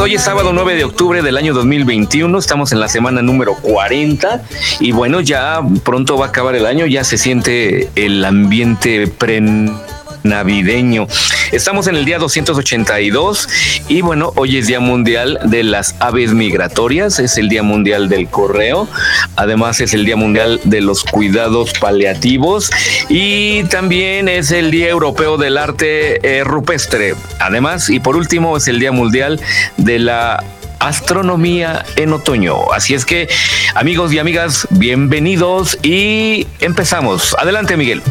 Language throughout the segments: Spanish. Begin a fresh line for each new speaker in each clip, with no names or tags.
amigos, hoy es sábado 9 de octubre del año 2021, estamos en la semana número 40 y bueno, ya pronto va a acabar el año, ya se siente el ambiente pre navideño. Estamos en el día 282 y bueno, hoy es Día Mundial de las Aves Migratorias, es el Día Mundial del Correo, además es el Día Mundial de los Cuidados Paliativos y también es el Día Europeo del Arte eh, Rupestre. Además, y por último, es el Día Mundial de la astronomía en otoño. Así es que, amigos y amigas, bienvenidos y empezamos. Adelante, Miguel.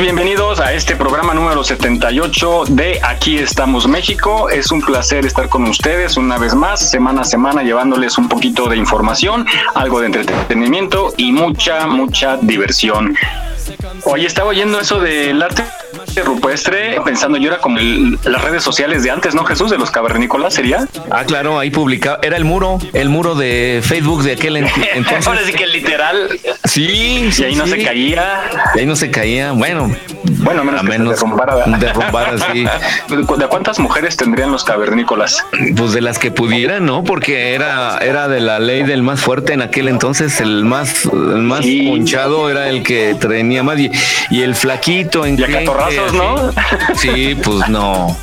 Bienvenidos a este programa número 78 de Aquí estamos México. Es un placer estar con ustedes una vez más, semana a semana, llevándoles un poquito de información, algo de entretenimiento y mucha, mucha diversión. Hoy estaba oyendo eso del arte rupestre, pensando yo era como las redes sociales de antes, ¿no, Jesús? De los cavernícolas, ¿sería? Ah, claro, ahí publicaba, era el muro, el muro de Facebook de aquel
entonces. Ahora sí que literal.
Sí,
sí. Y ahí no se caía.
Y ahí no se caía, bueno.
Bueno, menos, a menos
derrumbara. sí.
¿De cuántas mujeres tendrían los cavernícolas?
Pues de las que pudieran, ¿no? Porque era, era de la ley del más fuerte en aquel entonces, el más, el más ponchado era el que tenía más y, el flaquito en
y ¿no?
Sí, pues no.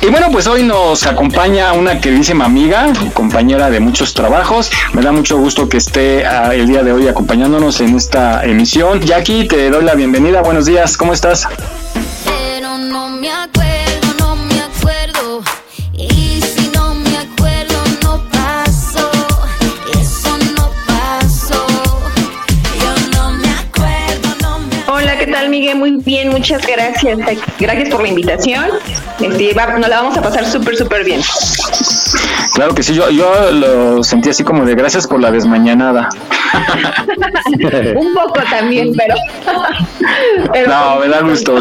Y bueno, pues hoy nos acompaña una queridísima amiga, compañera de muchos trabajos. Me da mucho gusto que esté ah, el día de hoy acompañándonos en esta emisión. Jackie, te doy la bienvenida. Buenos días, ¿cómo estás?
Pero no me
Miguel? Muy bien, muchas gracias. Gracias por la invitación. Este, nos la vamos a pasar súper, súper bien.
Claro que sí, yo, yo lo sentí así como de gracias por la desmañanada.
Un poco también, pero...
no, me da gusto.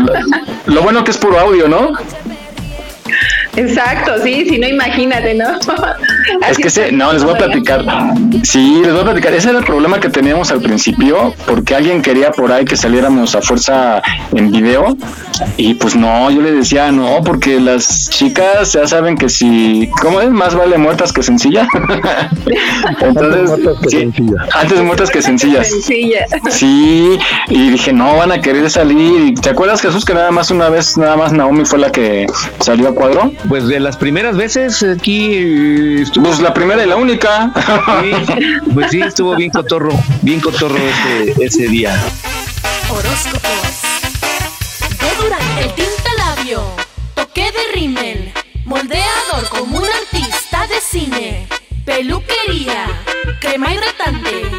Lo bueno que es puro audio, ¿no?
Exacto, sí, si no imagínate, ¿no?
es que ese, no, les voy a platicar. Sí, les voy a platicar. Ese era el problema que teníamos al principio, porque alguien quería por ahí que saliéramos a fuerza en video. Y pues no, yo le decía no, porque las chicas ya saben que si, ¿cómo es? Más vale muertas que sencillas. Entonces, antes muertas que sencillas. Antes muertas que sencillas. Sí, y dije, no, van a querer salir. ¿Te acuerdas, Jesús, que nada más una vez, nada más Naomi fue la que salió a cuadro?
Pues de las primeras veces aquí
estuvo. Pues la primera y la única.
pues sí, estuvo bien cotorro, bien cotorro ese, ese día.
Horóscopos. De Durán, el tintalabio. Toque de rímel. Moldeador como un artista de cine. Peluquería. Crema hidratante.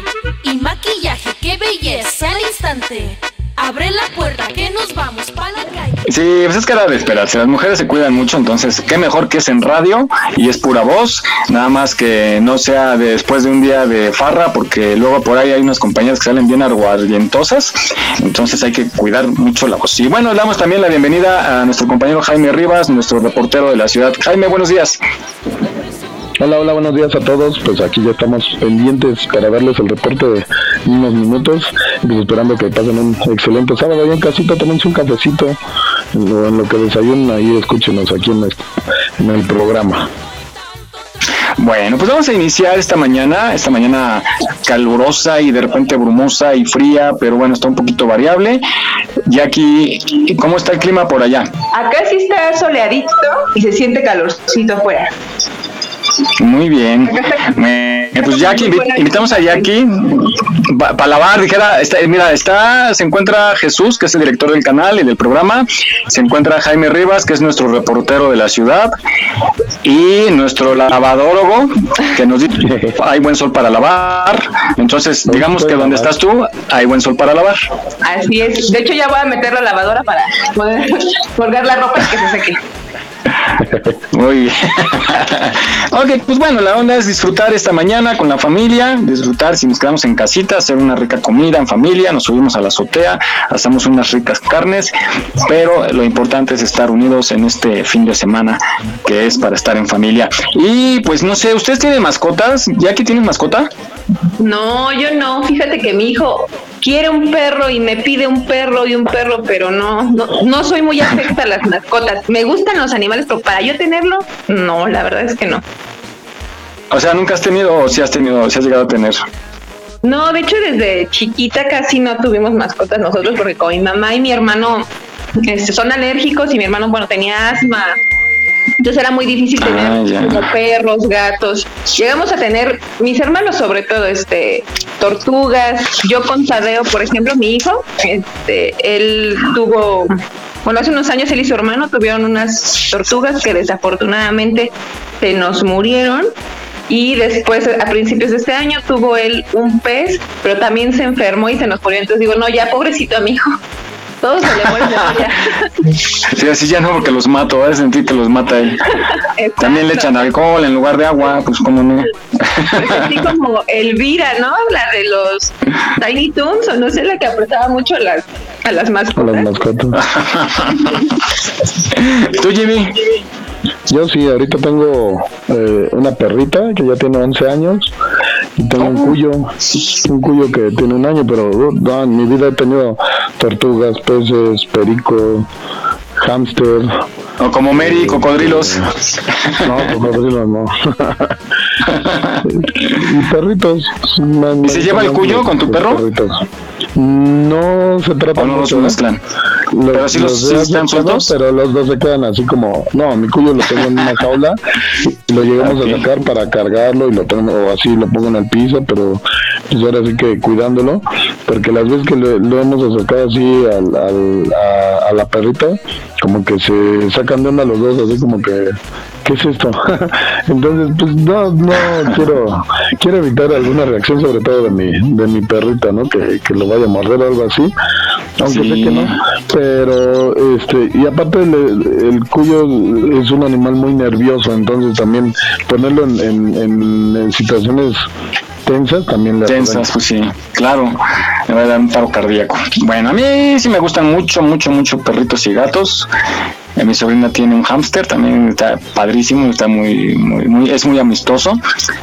Y maquillaje, qué belleza al instante. Abre la puerta que nos vamos para la calle.
Sí, pues es que era de esperarse. Las mujeres se cuidan mucho, entonces qué mejor que es en radio y es pura voz. Nada más que no sea después de un día de farra, porque luego por ahí hay unas compañías que salen bien arguardientosas. Entonces hay que cuidar mucho la voz. Y bueno, damos también la bienvenida a nuestro compañero Jaime Rivas, nuestro reportero de la ciudad. Jaime, buenos días.
Hola, hola, buenos días a todos. Pues aquí ya estamos pendientes para darles el reporte de unos minutos. Pues esperando que pasen un excelente sábado ahí en casita, tómense un cafecito en lo, que desayunan ahí, escúchenos aquí en, en el programa.
Bueno, pues vamos a iniciar esta mañana, esta mañana calurosa y de repente brumosa y fría, pero bueno, está un poquito variable. Y aquí, ¿cómo está el clima por allá?
Acá sí está soleadito y se siente calorcito afuera.
Muy bien. pues Jackie, invitamos a Jackie para lavar, dijera, está, mira, está, se encuentra Jesús, que es el director del canal y del programa, se encuentra Jaime Rivas, que es nuestro reportero de la ciudad, y nuestro lavadólogo, que nos dice, hay buen sol para lavar, entonces digamos que donde estás tú, hay buen sol para lavar.
Así es, de hecho ya voy a meter la lavadora para poder colgar la ropa que se seque.
Muy bien. ok, pues bueno, la onda es disfrutar esta mañana con la familia, disfrutar si nos quedamos en casita, hacer una rica comida en familia, nos subimos a la azotea, hacemos unas ricas carnes, pero lo importante es estar unidos en este fin de semana que es para estar en familia. Y pues no sé, ¿ustedes tienen mascotas? ¿Ya que tienen mascota?
No, yo no. Fíjate que mi hijo quiere un perro y me pide un perro y un perro, pero no, no, no soy muy afecta a las mascotas. Me gustan los animales, pero para yo tenerlo, no, la verdad es que no.
O sea, nunca has tenido o si has tenido, si has llegado a tener.
No, de hecho desde chiquita casi no tuvimos mascotas nosotros porque con mi mamá y mi hermano este, son alérgicos y mi hermano, bueno, tenía asma. Entonces era muy difícil
Ah,
tener
ya.
como perros, gatos. Llegamos a tener, mis hermanos sobre todo, este, tortugas. Yo con Tadeo, por ejemplo, mi hijo, este, él tuvo, bueno, hace unos años él y su hermano tuvieron unas tortugas que desafortunadamente se nos murieron. Y después, a principios de este año, tuvo él un pez, pero también se enfermó y se nos murió. Entonces digo, no, ya pobrecito a mi hijo. Todos se le mueren de ya.
Sí, así ya no, porque los mato, vas a sentir que los mata él. También le echan alcohol en lugar de agua, pues cómo no.
Pues así como Elvira, ¿no? La de los Tiny Toons, o no sé, la que apretaba mucho a las, a las
A
mascotas.
las mascotas.
¿Tú, Jimmy?
Yo sí, ahorita tengo eh, una perrita que ya tiene 11 años y tengo un cuyo, un cuyo que tiene un año, pero uh, no, en mi vida he tenido tortugas, peces, perico, hámster.
O como Mary, cocodrilos.
No, cocodrilos no. y perritos. me
se lleva el cuyo con tu perro?
perritos. No se trata
¿O no los
mucho, ¿eh?
mezclan?
Los-
Pero sí los- sí
hace
están sueltos.
Pero los dos se quedan así como, no, mi cuyo lo tengo en una jaula y lo llegamos a sacar para cargarlo y lo tengo o así lo pongo en el piso, pero pues ahora sí que cuidándolo, porque las veces que le- lo hemos acercado así al, al- a, a la perrita, como que se sacan de onda los dos, así como que ¿qué es esto? Entonces, pues no, no quiero, quiero evitar alguna reacción, sobre todo de mi, de mi perrita, ¿no? Que, que lo vaya a morder o algo así, aunque
Sí.
sé que no, pero este, y aparte el, el cuyo es un animal muy nervioso, entonces también ponerlo en, en, en- en situaciones tensas también le hace
Tensas, pues sí, claro, me va a dar un paro cardíaco. Bueno, a mí sí me gustan mucho, mucho, mucho perritos y gatos. Eh, Mi sobrina tiene un hámster, también está padrísimo, está muy, muy, muy, es muy amistoso.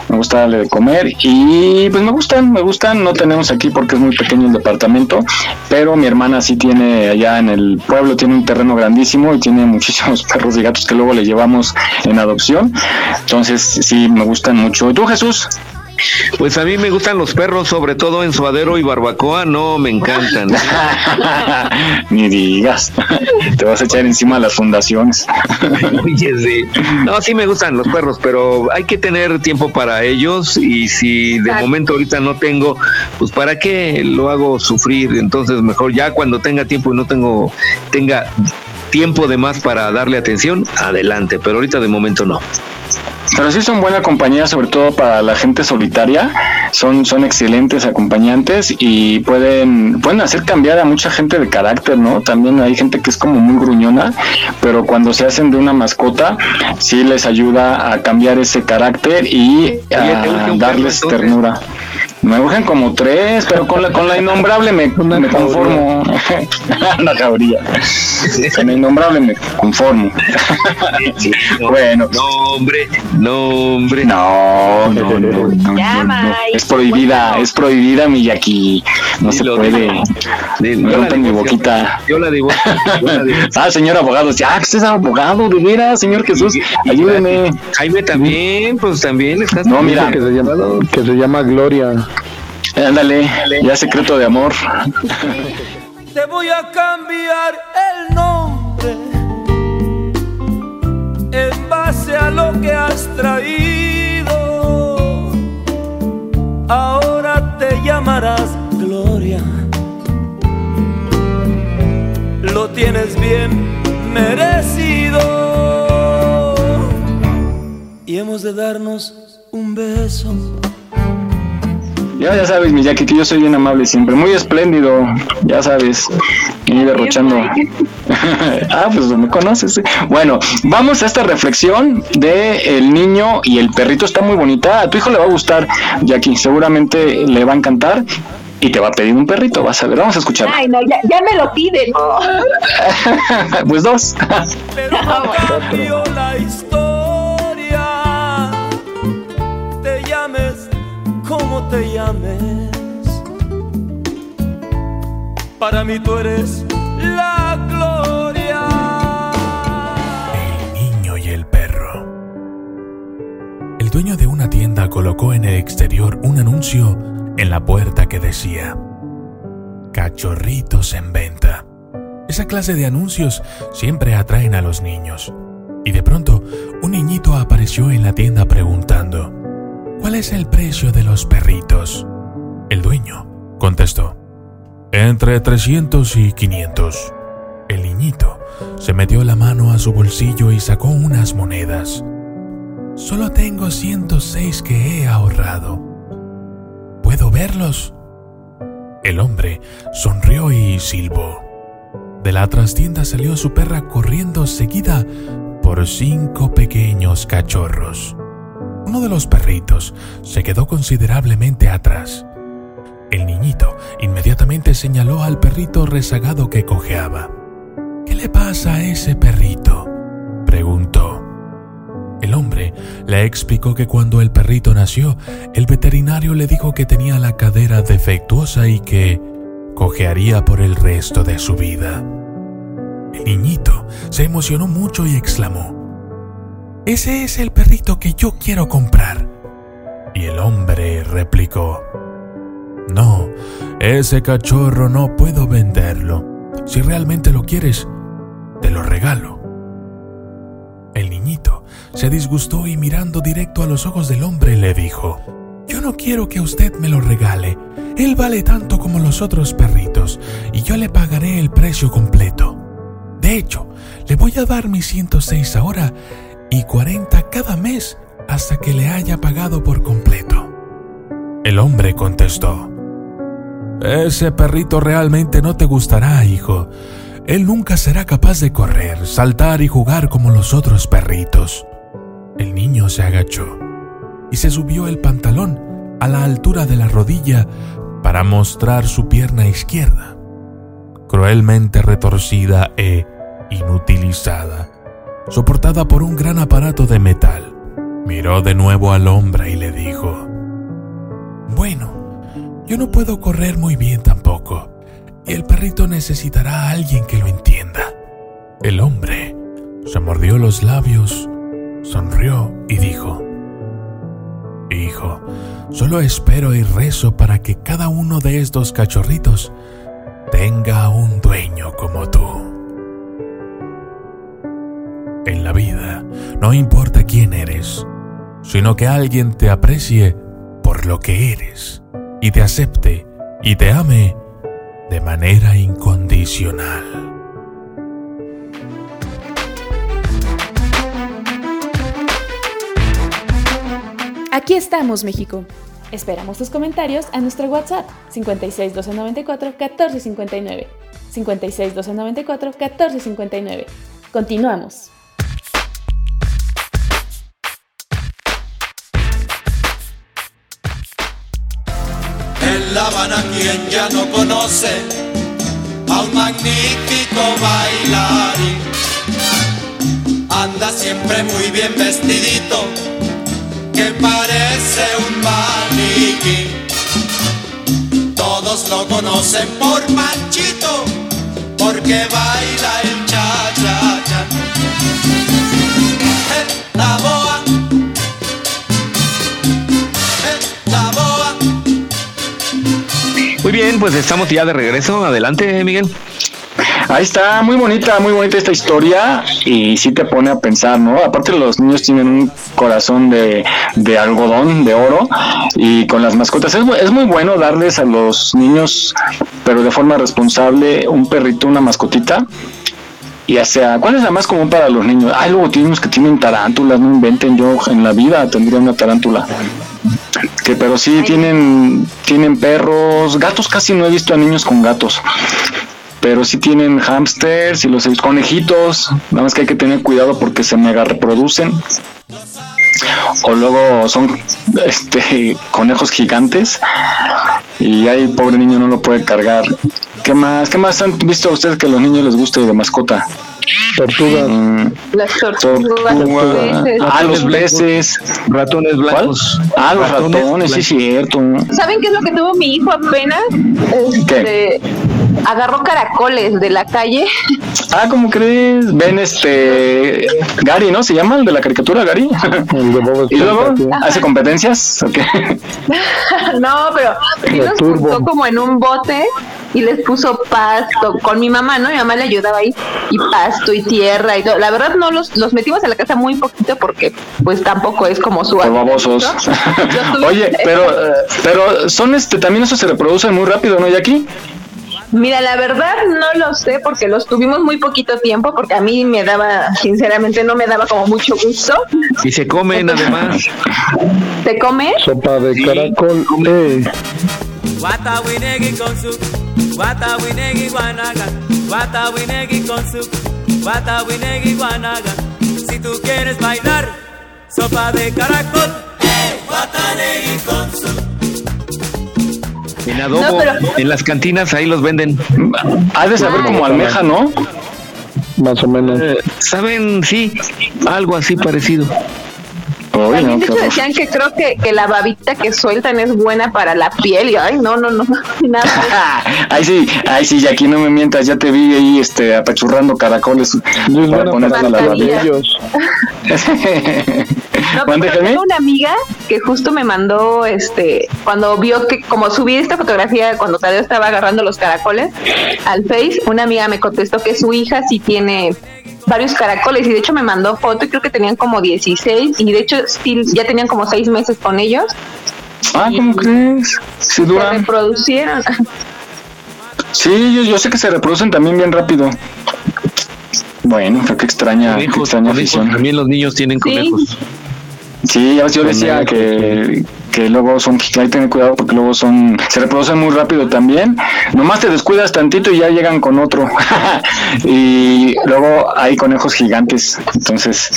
Me gusta darle de comer y pues me gustan, me gustan. No tenemos aquí porque es muy pequeño el departamento, pero mi hermana sí tiene allá en el pueblo, tiene un terreno grandísimo y tiene muchísimos perros y gatos que luego le llevamos en adopción. Entonces sí, me gustan mucho. ¿Y tú, Jesús?
Pues a mí me gustan los perros, sobre todo en suadero y barbacoa, no, me encantan.
Ni digas. Te vas a echar encima las fundaciones.
Oye, sí. No, sí me gustan los perros, pero hay que tener tiempo para ellos y si de
Exacto.
momento ahorita no tengo, pues para qué lo hago sufrir, entonces mejor ya cuando tenga tiempo y no tengo tenga tiempo de más para darle atención, adelante, pero ahorita de momento no.
Pero sí son buena compañía, sobre todo para la gente solitaria. Son, son excelentes acompañantes y pueden, pueden hacer cambiar a mucha gente de carácter, ¿no? También hay gente que es como muy gruñona, pero cuando se hacen de una mascota, sí les ayuda a cambiar ese carácter y
¿te urge
a darles ternura. Me urgen como tres, pero con la, con la innombrable me, me conformo. Una jauría. Con la innombrable me conformo. Bueno.
No, hombre, no, hombre.
No, no, no, no,
Ya,
no, no.
Mike.
Es prohibida, es prohibida Miyaki. No se puede. Me mi boquita.
Yo la divorcio.
Ah, señor abogado. Ya, que usted es abogado, de veras, señor Jesús. Ayúdeme.
Jaime también, pues también estás.
No, mira.
que se llama, que se llama Gloria.
Ándale, ya secreto de amor.
Te voy a cambiar el nombre en base a lo que has traído. Ahora te llamarás Gloria. Lo tienes bien merecido. Y hemos de darnos un beso.
Ya, ya sabes, Miyaki, que yo soy bien amable siempre. Muy espléndido, ya sabes. Y derrochando. ah, pues me conoces. ¿eh? Bueno, vamos a esta reflexión de el niño y el perrito. Está muy bonita. A tu hijo le va a gustar, Jackie. Seguramente le va a encantar. Y te va a pedir un perrito, vas a ver. Vamos a escuchar.
Ay, no, ya, ya me lo piden. no.
pues dos.
Pero no la historia. Te llames. Para mí tú eres la gloria.
El niño y el perro. El dueño de una tienda colocó en el exterior un anuncio en la puerta que decía, Cachorritos en venta. Esa clase de anuncios siempre atraen a los niños. Y de pronto, un niñito apareció en la tienda preguntando, ¿Cuál es el precio de los perritos? El dueño contestó, entre 300 y 500. El niñito se metió la mano a su bolsillo y sacó unas monedas. Solo tengo 106 que he ahorrado. ¿Puedo verlos? El hombre sonrió y silbó. De la trastienda salió su perra corriendo seguida por cinco pequeños cachorros. Uno de los perritos se quedó considerablemente atrás. El niñito inmediatamente señaló al perrito rezagado que cojeaba. ¿Qué le pasa a ese perrito? preguntó. El hombre le explicó que cuando el perrito nació, el veterinario le dijo que tenía la cadera defectuosa y que cojearía por el resto de su vida. El niñito se emocionó mucho y exclamó, Ese es el perrito que yo quiero comprar. Y el hombre replicó, No, ese cachorro no puedo venderlo. Si realmente lo quieres, te lo regalo. El niñito se disgustó y mirando directo a los ojos del hombre le dijo, Yo no quiero que usted me lo regale. Él vale tanto como los otros perritos y yo le pagaré el precio completo. De hecho, le voy a dar mis 106 ahora y 40 cada mes hasta que le haya pagado por completo. El hombre contestó, Ese perrito realmente no te gustará, hijo. Él nunca será capaz de correr, saltar y jugar como los otros perritos. El niño se agachó y se subió el pantalón a la altura de la rodilla para mostrar su pierna izquierda, cruelmente retorcida e inutilizada, soportada por un gran aparato de metal. Miró de nuevo al hombre y le dijo, Bueno, yo no puedo correr muy bien tampoco, y el perrito necesitará a alguien que lo entienda. El hombre se mordió los labios, sonrió y dijo, Hijo, solo espero y rezo para que cada uno de estos cachorritos tenga un dueño como tú. En la vida no importa quién eres, sino que alguien te aprecie por lo que eres y te acepte y te ame de manera incondicional.
Aquí estamos, México. Esperamos tus comentarios a nuestro WhatsApp 56 294 1459. 56 294 1459. Continuamos.
En La Habana, quien ya no conoce a un magnífico bailarín, anda siempre muy bien vestidito que parece un maniquí. Todos lo conocen por Manchito, porque baila el cha-cha-cha.
Bien, pues estamos ya de regreso. Adelante, Miguel.
Ahí está, muy bonita, muy bonita esta historia y sí te pone a pensar, ¿no? Aparte los niños tienen un corazón de, de algodón, de oro y con las mascotas es, es muy bueno darles a los niños, pero de forma responsable, un perrito, una mascotita. Ya sea, ¿cuál es la más común para los niños? Ay, luego tienen que tienen tarántulas, no inventen, yo en la vida tendría una tarántula. Que pero sí tienen, tienen perros, gatos casi no he visto a niños con gatos pero sí tienen hamsters y los conejitos, nada más que hay que tener cuidado porque se mega reproducen. O luego son este conejos gigantes y ahí el pobre niño no lo puede cargar. ¿Qué más? ¿Qué más han visto ustedes que a los niños les guste de mascota?
Tortugas.
Mm,
Las tortugas, los
tortuga.
peces.
Ah, los peces.
Ratones blancos.
Ah, los ratones, sí es cierto.
¿Saben qué es lo que tuvo mi hijo apenas? Este, agarró caracoles de la calle.
Ah, ¿cómo crees? Ven este Gary, ¿no? ¿Se llama el de la caricatura Gary? ¿Y luego hace competencias?
No, pero sí como en un bote y les puso pasto con mi mamá, ¿no? Mi mamá le ayudaba ahí y pasto y tierra y todo. La verdad no los, los metimos a la casa muy poquito porque pues tampoco es como su
babosos.
¿no?
Oye, pero, pero son este, también esos se reproducen muy rápido, ¿no, Jackie?
Mira, la verdad no lo sé porque los tuvimos muy poquito tiempo porque a mí me daba, sinceramente no me daba como mucho gusto.
Y se comen además.
¿Te come?
Sopa de caracol. Eh.
Guata winegi guanaga, guata winegi con su, guata winegi guanaga. Si tú quieres bailar, sopa de caracol, eh, guata negi con su.
En adobo,
No, pero-
en las cantinas, ahí los venden.
Has de saber como almeja, ¿no?
Más o menos.
Eh, ¿Saben? Sí, algo así parecido.
También de hecho decían que creo que, que la babita que sueltan es buena para la piel y ay, no, no, no, nada.
Ahí sí, ahí sí, Jackie, no me mientas, ya te vi ahí este, apachurrando caracoles para ponerse a la ellos.
No,
¿Mande,
pero tengo una amiga que justo me mandó, este, cuando vio que, como subí esta fotografía cuando Tadeo estaba agarrando los caracoles al Face, una amiga me contestó que su hija sí tiene varios caracoles y de hecho me mandó foto y creo que tenían como 16 y de hecho sí, ya tenían como 6 meses con ellos.
Ah, ¿cómo crees? Sí,
Se
duran.
reproducieron.
Sí, yo, yo sé que se reproducen también bien rápido. Bueno, extraña, qué extraña
conejos,
afición.
También los niños tienen conejos.
Sí, ya ves, yo decía que, que luego son, que hay que tener cuidado porque luego son, se reproducen muy rápido también. Nomás te descuidas tantito y ya llegan con otro. y luego hay conejos gigantes, entonces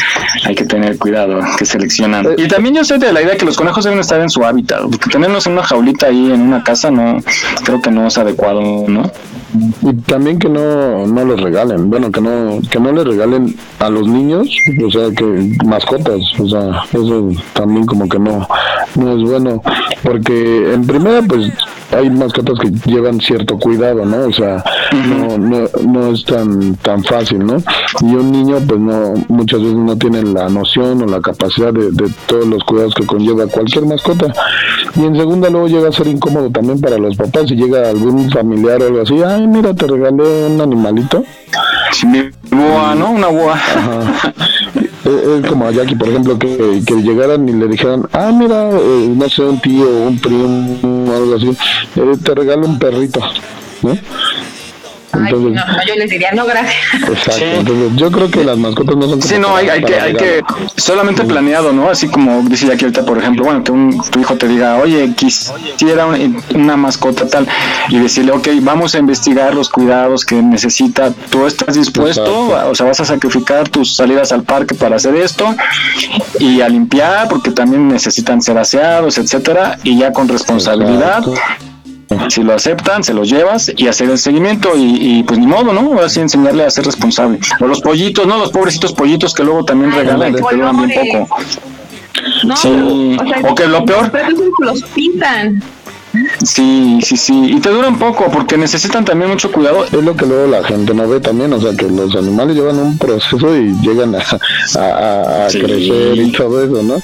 hay que tener cuidado que seleccionan. Y también yo soy de la idea que los conejos deben estar en su hábitat, porque tenerlos en una jaulita ahí en una casa no, creo que no es adecuado, ¿no?
Y también que no, no les regalen, bueno, que no, que no les regalen a los niños, o sea, que mascotas, o sea, eso también como que no, no es bueno, porque en primera, pues, hay mascotas que llevan cierto cuidado, ¿no? O sea, no, no, no es tan, tan fácil, ¿no? Y un niño, pues, no, muchas veces no tiene la noción o la capacidad de, de todos los cuidados que conlleva cualquier mascota. Y en segunda, luego llega a ser incómodo también para los papás si llega algún familiar o algo así, ay, mira, te regalé un animalito.
Mi boa, ¿no? Una boa.
Eh, Es como a Jackie, por ejemplo, que, que llegaran y le dijeran, ah, mira, eh, no sé, un tío, un primo, algo así, eh, te regalo un perrito.
Ay, no, yo les diría, no, gracias.
exacto. Entonces, yo creo que las mascotas no son como
Sí, no, hay, hay que, hay que, solamente planeado, ¿no? Así como dice Jackie ahorita, por ejemplo, bueno, que un, tu hijo te diga, oye, quisiera un- una mascota tal, y decirle, ok, vamos a investigar los cuidados que necesita, tú estás dispuesto,
Exacto.
o sea, vas a sacrificar tus salidas al parque para hacer esto, y a limpiar, porque también necesitan ser aseados, etcétera, y ya con responsabilidad. Si lo aceptan, se los llevas y hacer el seguimiento y, y, pues ni modo, ¿no? Ahora sí enseñarle a ser responsable. O los pollitos, ¿no? Los pobrecitos pollitos que luego también
Ay,
regalan que te duran bien poco.
No,
Sí, o que lo peor-
los pintan.
Sí, sí, sí. Y te duran poco porque necesitan también mucho cuidado.
Es lo que luego la gente no ve también, o sea, que los animales llevan un proceso y llegan a, a, a- a
Sí.
crecer y todo eso, ¿no?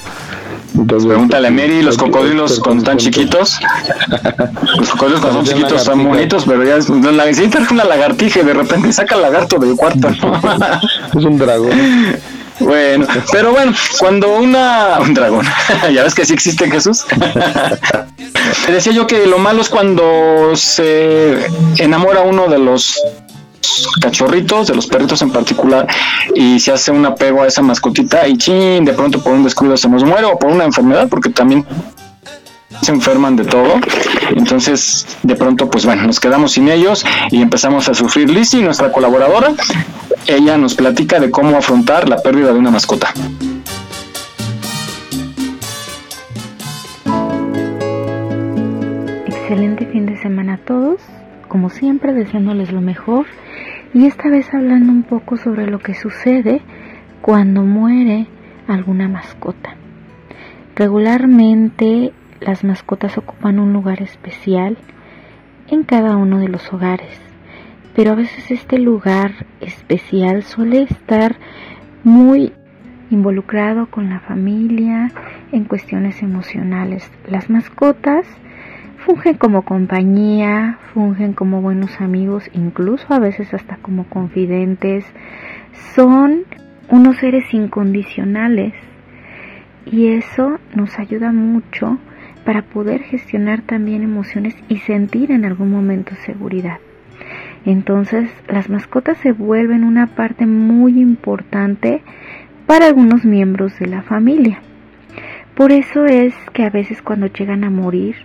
Entonces,
Pregúntale a Mary, los cocodrilos cuando están chiquitos. Los cocodrilos cuando son chiquitos están
lagartijas.
bonitos, pero ya es, la, sí, trae una lagartija y de repente saca el lagarto del cuarto. ¿no?
Es un dragón.
Bueno, pero bueno, cuando una... Un dragón, ya ves que sí existe Jesús. Te decía yo que lo malo es cuando se enamora uno de cachorritos, de los perritos en particular, y se hace un apego a esa mascotita y chin, de pronto por un descuido se nos muere o por una enfermedad, porque también se enferman de todo. Entonces, de pronto, pues bueno, nos quedamos sin ellos y empezamos a sufrir. Lizzie, nuestra colaboradora, ella nos platica de cómo afrontar la pérdida de una mascota.
Excelente fin de semana a todos. Como siempre, deseándoles lo mejor. Y esta vez hablando un poco sobre lo que sucede cuando muere alguna mascota. Regularmente las mascotas ocupan un lugar especial en cada uno de los hogares, pero a veces este lugar especial suele estar muy involucrado con la familia en cuestiones emocionales. Las mascotas fungen como compañía, fungen como buenos amigos, incluso a veces hasta como confidentes. Son unos seres incondicionales y eso nos ayuda mucho para poder gestionar también emociones y sentir en algún momento seguridad. Entonces las mascotas se vuelven una parte muy importante para algunos miembros de la familia. Por eso es que a veces cuando llegan a morir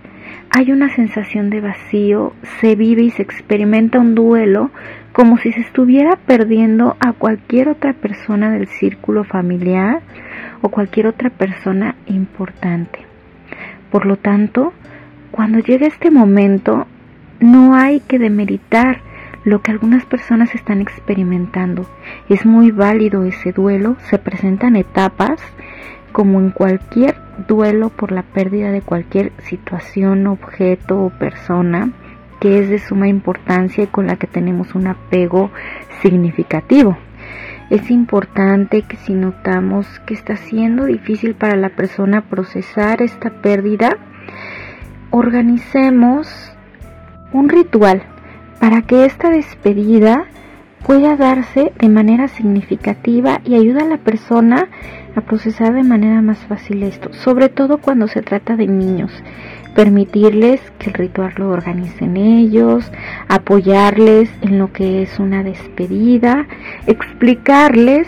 hay una sensación de vacío, se vive y se experimenta un duelo como si se estuviera perdiendo a cualquier otra persona del círculo familiar o cualquier otra persona importante. Por lo tanto, cuando llega este momento, no hay que demeritar lo que algunas personas están experimentando. Es muy válido ese duelo, se presentan etapas como en cualquier duelo por la pérdida de cualquier situación, objeto o persona que es de suma importancia y con la que tenemos un apego significativo. Es importante que si notamos que está siendo difícil para la persona procesar esta pérdida, organicemos un ritual para que esta despedida pueda darse de manera significativa y ayuda a la persona a procesar de manera más fácil esto, sobre todo cuando se trata de niños. Permitirles que el ritual lo organicen ellos, apoyarles en lo que es una despedida, explicarles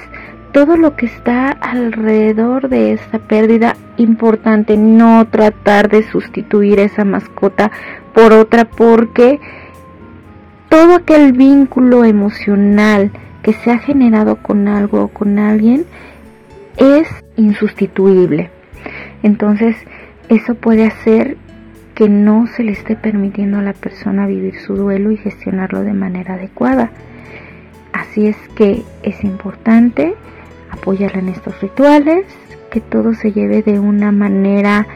todo lo que está alrededor de esta pérdida. Importante no tratar de sustituir esa mascota por otra porque todo aquel vínculo emocional que se ha generado con algo o con alguien es insustituible. Entonces, eso puede hacer que no se le esté permitiendo a la persona vivir su duelo y gestionarlo de manera adecuada. Así es que es importante apoyarla en estos rituales, que todo se lleve de una manera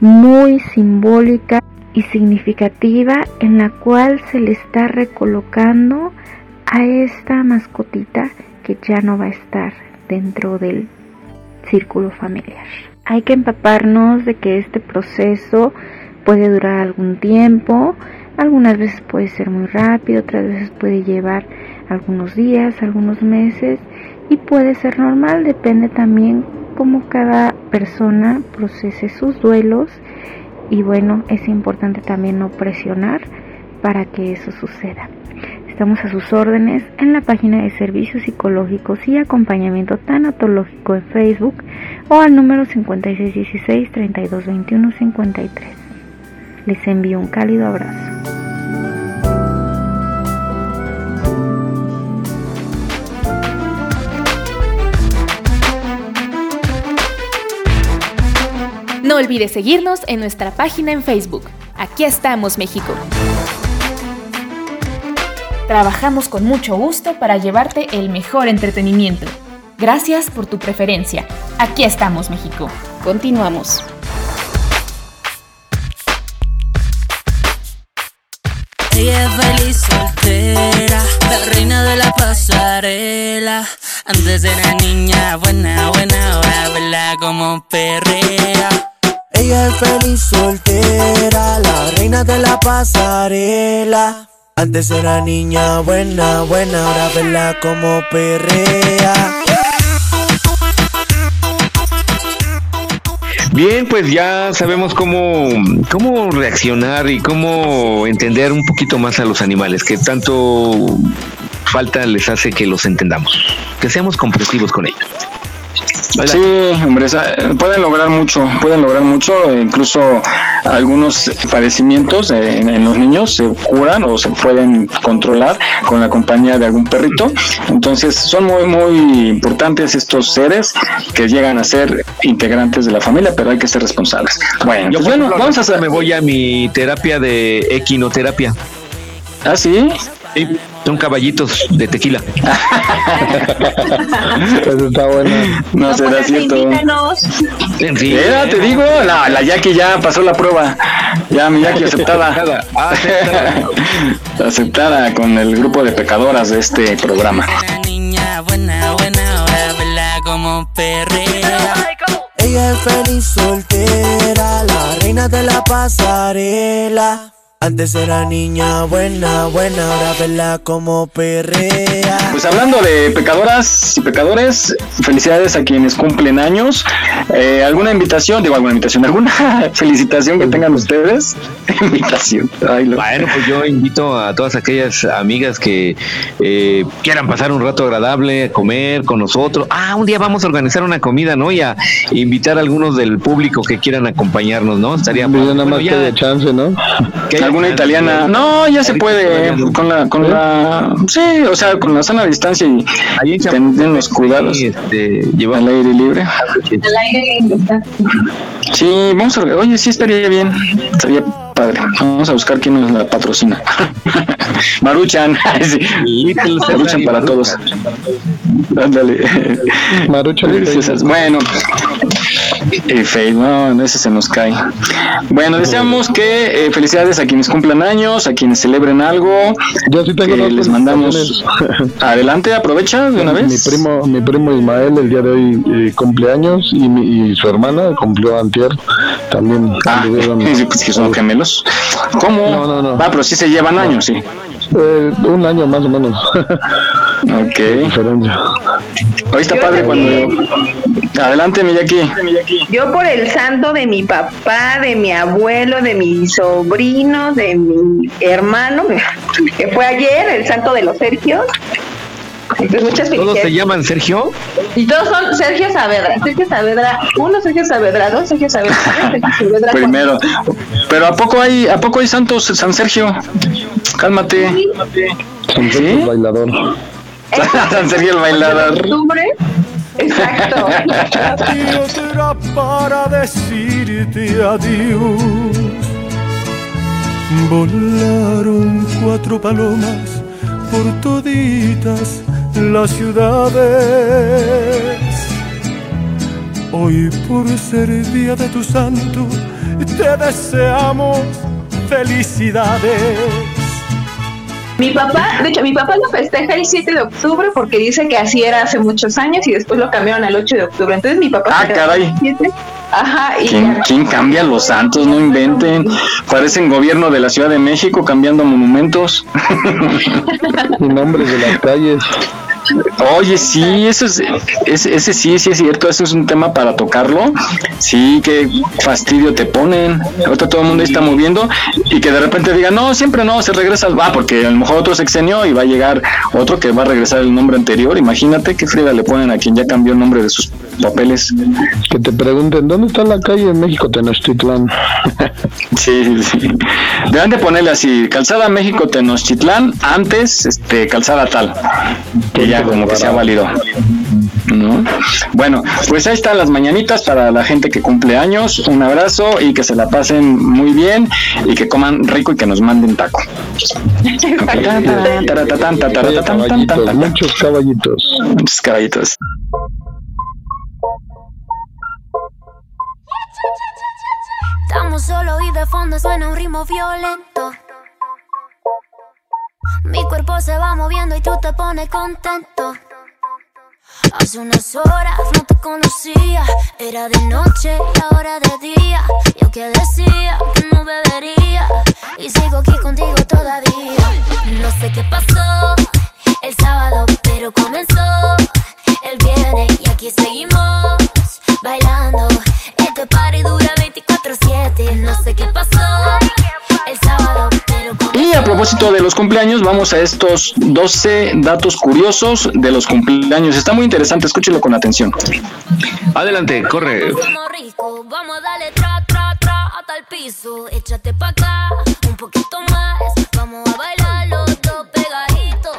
muy simbólica y significativa en la cual se le está recolocando a esta mascotita que ya no va a estar dentro del círculo familiar. Hay que empaparnos de que este proceso puede durar algún tiempo, algunas veces puede ser muy rápido, otras veces puede llevar algunos días, algunos meses y puede ser normal, depende también cómo cada persona procese sus duelos y bueno, es importante también no presionar para que eso suceda. Estamos a sus órdenes en la página de servicios psicológicos y acompañamiento tanatológico en Facebook o al número 5616-3221-53. Les envío un cálido abrazo.
No olvides seguirnos en nuestra página en Facebook. Aquí estamos, México. Trabajamos con mucho gusto para llevarte el mejor entretenimiento. Gracias por tu preferencia. Aquí estamos, México. Continuamos.
Ella de la pasarela. Antes era niña buena, buena, ahora como perrea.
Ella es feliz soltera, la reina de la pasarela. Antes era niña buena, buena, ahora verla como perrea.
Bien, pues ya sabemos cómo, cómo reaccionar y cómo entender un poquito más a los animales, que tanto falta les hace que los entendamos, que seamos comprensivos con ellos.
Sí, hombre, pueden lograr mucho, pueden lograr mucho, e incluso algunos padecimientos en, los niños se curan o se pueden controlar con la compañía de algún perrito. Entonces son muy, muy importantes estos seres que llegan a ser integrantes de la familia, pero hay que ser responsables. Bueno,
Yo, bueno vamos a hacer, me voy a mi terapia de equinoterapia.
¿Ah, sí?
Sí Son caballitos de tequila.
Eso está bueno.
No, será
pues,
cierto.
invítanos.
En fin.
Mira, te digo, la, la Jackie ya pasó la prueba. Ya, mi Jackie aceptada.
Aceptada.
aceptada con el grupo de pecadoras de este programa.
Niña buena, buena, como.
Ella es feliz soltera, la reina de la pasarela. Antes era niña buena, buena, ahora verla como perrea.
Pues hablando de pecadoras y pecadores, felicidades a quienes cumplen años. Eh, ¿Alguna invitación? Digo, alguna invitación, ¿alguna felicitación que tengan ustedes? invitación. Ay, lo-
Bueno, pues yo invito a todas aquellas amigas que eh, quieran pasar un rato agradable, a comer con nosotros. Ah, un día vamos a organizar una comida, ¿no? Y a invitar a algunos del público que quieran acompañarnos, ¿no? Estaría padre.
nada más
Bueno,
que de chance, ¿no?
que
¿Alguna italiana? No, ya se puede. Con la, con la, sí, o sea, con la sana distancia y
Ahí en
los cuidados
este,
al aire libre.
Al aire libre está.
Sí, vamos a, oye, sí estaría bien, estaría padre. Vamos a buscar quién nos la patrocina. Maruchan, Maruchan para
Maruchan.
todos. Ándale.
Marucha de
Esas- Bueno, y Faye, no, ese se nos cae. Bueno, deseamos que eh, felicidades a quienes cumplan años, a quienes celebren algo.
Yo sí tengo
que les mandamos. Adelante, aprovecha de una vez.
Mi primo, mi primo Ismael el día de hoy eh, cumple años y, mi, y su hermana cumplió antier. También
Ah, pues que son gemelos. ¿Cómo?
No, no, no.
Ah, pero sí se llevan años, sí.
eh, un año más o menos.
Ok.
diferencia.
Hoy está padre cuando. Adelante, Miyaki.
Yo por el santo de mi papá, de mi abuelo, de mi sobrino, de mi hermano, que fue ayer, el santo de los Sergios. Entonces, muchas
¿Todos se llaman Sergio?
Y todos son Sergio Saavedra. Sergio Saavedra, uno Sergio Saavedra, dos Sergio Saavedra, Sergio Saavedra.
Primero. Pero ¿a poco hay, a poco hay santos San Sergio? Cálmate.
Son
¿Sí?
el bailador.
San Sergio el bailador.
Exacto.
otra para decirte adiós. Volaron cuatro palomas por toditas las ciudades. Hoy por ser día de tu santo, te deseamos felicidades.
Mi papá, de hecho, mi papá lo festeja el 7 de octubre porque dice que así era hace muchos años y después lo cambiaron al 8 de octubre. Entonces mi papá...
Ah, caray.
el 7. Ajá, y
¿Quién,
ya-
quién cambia los santos? No inventen. Parecen gobierno de la Ciudad de México cambiando monumentos.
Y nombres de las calles.
Oye, sí, eso es, es- ese sí, sí es cierto, eso es un tema para tocarlo. Sí, qué fastidio te ponen. Ahorita todo el mundo ahí está moviendo y que de repente diga, no, siempre no, se regresa, va, porque a lo mejor otro sexenio y va a llegar otro que va a regresar el nombre anterior. Imagínate qué friega le ponen a quien ya cambió el nombre de sus papeles.
Que te pregunten, ¿dónde está la calle en México, Tenochtitlán?
Sí, sí. Deben de ponerle así, Calzada México Tenochtitlán, antes este calzada tal. Que ya como que se ha válido. ¿No? Bueno, pues ahí están las mañanitas para la gente que cumple años. Un abrazo y que se la pasen muy bien y que coman rico y que nos manden taco.
Caballitos, muchos caballitos.
Muchos caballitos.
Estamos solos y de fondo suena un ritmo violento. Mi cuerpo se va moviendo y tú te pones contento. Hace unas horas no te conocía, era de noche y ahora de día. Yo que decía no bebería y sigo aquí contigo todavía. No sé qué pasó el sábado, pero comenzó el viernes y aquí seguimos bailando. Este party dura 24/7. No sé qué pasó el sábado,
Y a propósito de los cumpleaños, vamos a estos 12 datos curiosos de los cumpleaños. Está muy interesante, escúchelo con atención.
Adelante, corre.
Vamos a darle tra, tra, tra hasta el piso. Échate pa' acá, un poquito más. Vamos a bailar los dos pegaditos.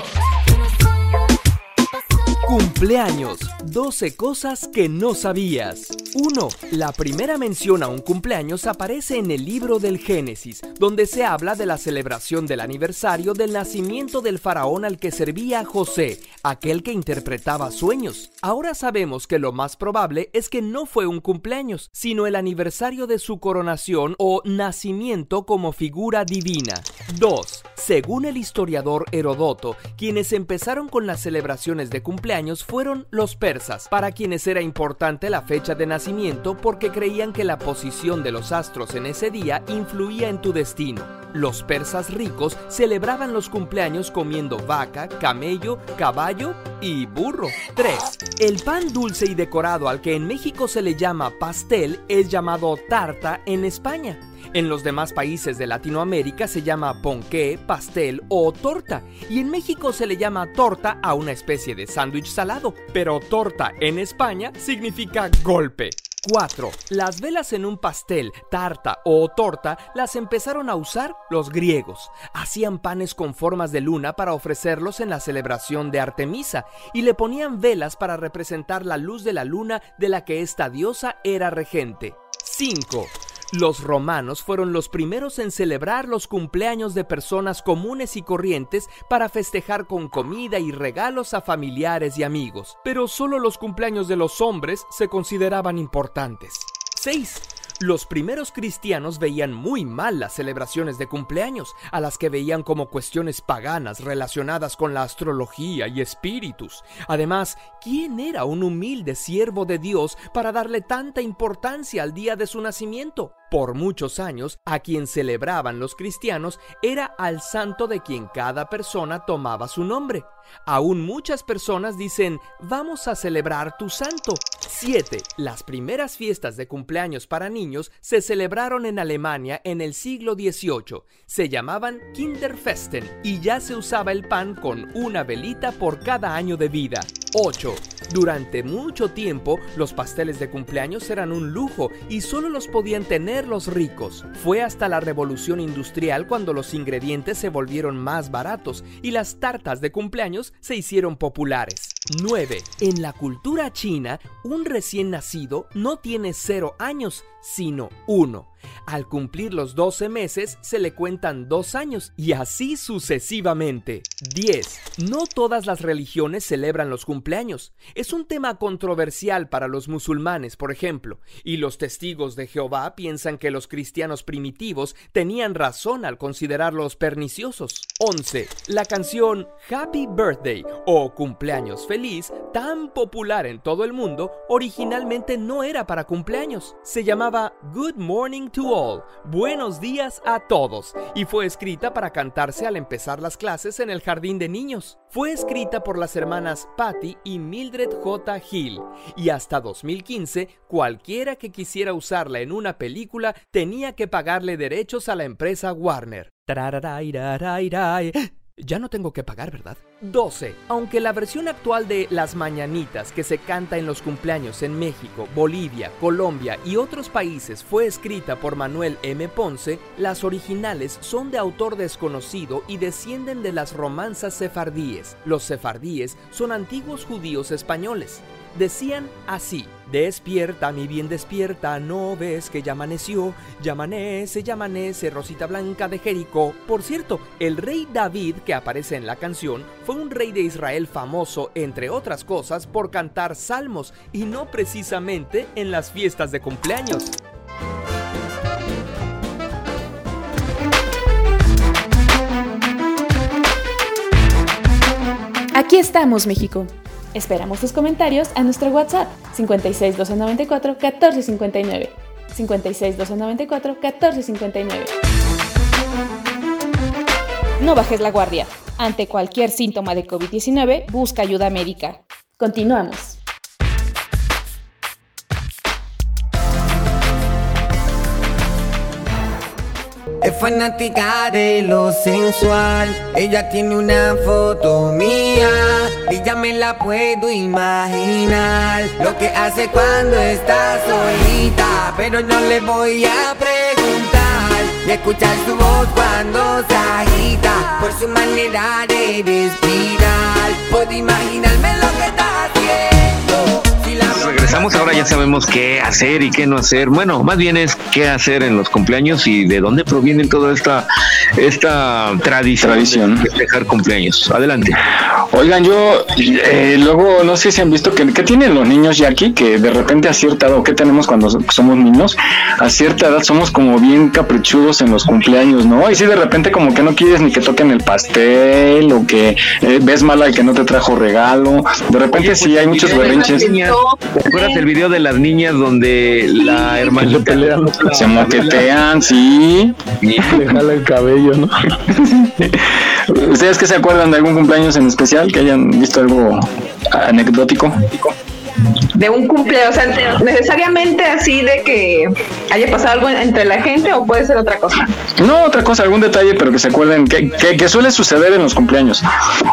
Cumpleaños. 12 cosas que no sabías. 1. La primera mención a un cumpleaños aparece en el libro del Génesis, donde se habla de la celebración del aniversario del nacimiento del faraón al que servía José, aquel que interpretaba sueños. Ahora sabemos que lo más probable es que no fue un cumpleaños, sino el aniversario de su coronación o nacimiento como figura divina. 2. Según el historiador Herodoto, quienes empezaron con las celebraciones de cumpleaños fueron los persas, para quienes era importante la fecha de nacimiento porque creían que la posición de los astros en ese día influía en tu destino. Los persas ricos celebraban los cumpleaños comiendo vaca, camello, caballo y burro. 3. El pan dulce y decorado al que en México se le llama pastel es llamado tarta en España. En los demás países de Latinoamérica se llama ponqué, pastel o torta, y en México se le llama torta a una especie de sándwich salado, pero torta en España significa golpe. 4. Las velas en un pastel, tarta o torta las empezaron a usar los griegos. Hacían panes con formas de luna para ofrecerlos en la celebración de Artemisa y le ponían velas para representar la luz de la luna de la que esta diosa era regente. 5. Los romanos fueron los primeros en celebrar los cumpleaños de personas comunes y corrientes para festejar con comida y regalos a familiares y amigos, pero solo los cumpleaños de los hombres se consideraban importantes. 6. Los primeros cristianos veían muy mal las celebraciones de cumpleaños, a las que veían como cuestiones paganas relacionadas con la astrología y espíritus. Además, ¿quién era un humilde siervo de Dios para darle tanta importancia al día de su nacimiento? Por muchos años, a quien celebraban los cristianos era al santo de quien cada persona tomaba su nombre. Aún muchas personas dicen, vamos a celebrar tu santo. 7. Las primeras fiestas de cumpleaños para niños se celebraron en Alemania en el siglo XVIII. Se llamaban Kinderfesten y ya se usaba el pan con una velita por cada año de vida. 8. Durante mucho tiempo, los pasteles de cumpleaños eran un lujo y solo los podían tener los ricos. Fue hasta la revolución industrial cuando los ingredientes se volvieron más baratos y las tartas de cumpleaños se hicieron populares. 9. En la cultura china, un recién nacido no tiene 0 años, sino 1. Al cumplir los 12 meses se le cuentan 2 años y así sucesivamente. 10. No todas las religiones celebran los cumpleaños. Es un tema controversial para los musulmanes, por ejemplo, y los testigos de Jehová piensan que los cristianos primitivos tenían razón al considerarlos perniciosos. 11. La canción Happy Birthday o Cumpleaños Feliz, tan popular en todo el mundo, originalmente no era para cumpleaños. Se llamaba Good Morning to All, Buenos días a todos, y fue escrita para cantarse al empezar las clases en el jardín de niños. Fue escrita por las hermanas Patty y Mildred J. Hill, y hasta 2015 cualquiera que quisiera usarla en una película tenía que pagarle derechos a la empresa Warner. Ya no tengo que pagar, ¿verdad? 12. Aunque la versión actual de Las Mañanitas que se canta en los cumpleaños en México, Bolivia, Colombia y otros países fue escrita por Manuel M. Ponce, las originales son de autor desconocido y descienden de las romanzas sefardíes. Los sefardíes son antiguos judíos españoles. Decían así, despierta, mi bien despierta, no ves que ya amaneció, ya amanece, ya amanece, Rosita Blanca de Jericó. Por cierto, el rey David que aparece en la canción fue un rey de Israel famoso, entre otras cosas, por cantar salmos y no precisamente en las fiestas de cumpleaños.
Aquí estamos, México. Esperamos tus comentarios a nuestro WhatsApp 56 294 1459. 56 294 1459. No bajes la guardia. Ante cualquier síntoma de COVID-19, busca ayuda médica. Continuamos.
Es fanática de lo sensual. Ella tiene una foto mía y ya me la puedo imaginar. Lo que hace cuando está solita, pero no le voy a preguntar. Y escuchar su voz cuando se agita por su manera de respirar. Puedo imaginarme lo que está haciendo. Si la
regresamos. Ahora ya sabemos qué hacer y qué no hacer. Bueno, más bien es qué hacer en los cumpleaños y de dónde proviene toda esta, esta tradición,
Tradición.
de festejar cumpleaños. Adelante.
Oigan, yo eh, luego no sé si han visto que, que tienen los niños ya aquí, que de repente a cierta edad, o qué tenemos cuando so- somos niños, a cierta edad somos como bien caprichudos en los cumpleaños, ¿no? Y si de repente como que no quieres ni que toquen el pastel, o que eh, ves mal al que no te trajo regalo, de repente sí hay muchos berrinches.
¿Te acuerdas el video de las niñas donde la hermanita
Se moquetean, sí.
Le jala el cabello, ¿no?
¿Ustedes qué se acuerdan de algún cumpleaños en especial que hayan visto algo anecdótico?
De un cumpleaños, o sea, necesariamente así de que haya pasado algo entre la gente o puede ser otra cosa.
No, otra cosa, algún detalle, pero que se acuerden que, que, que suele suceder en los cumpleaños.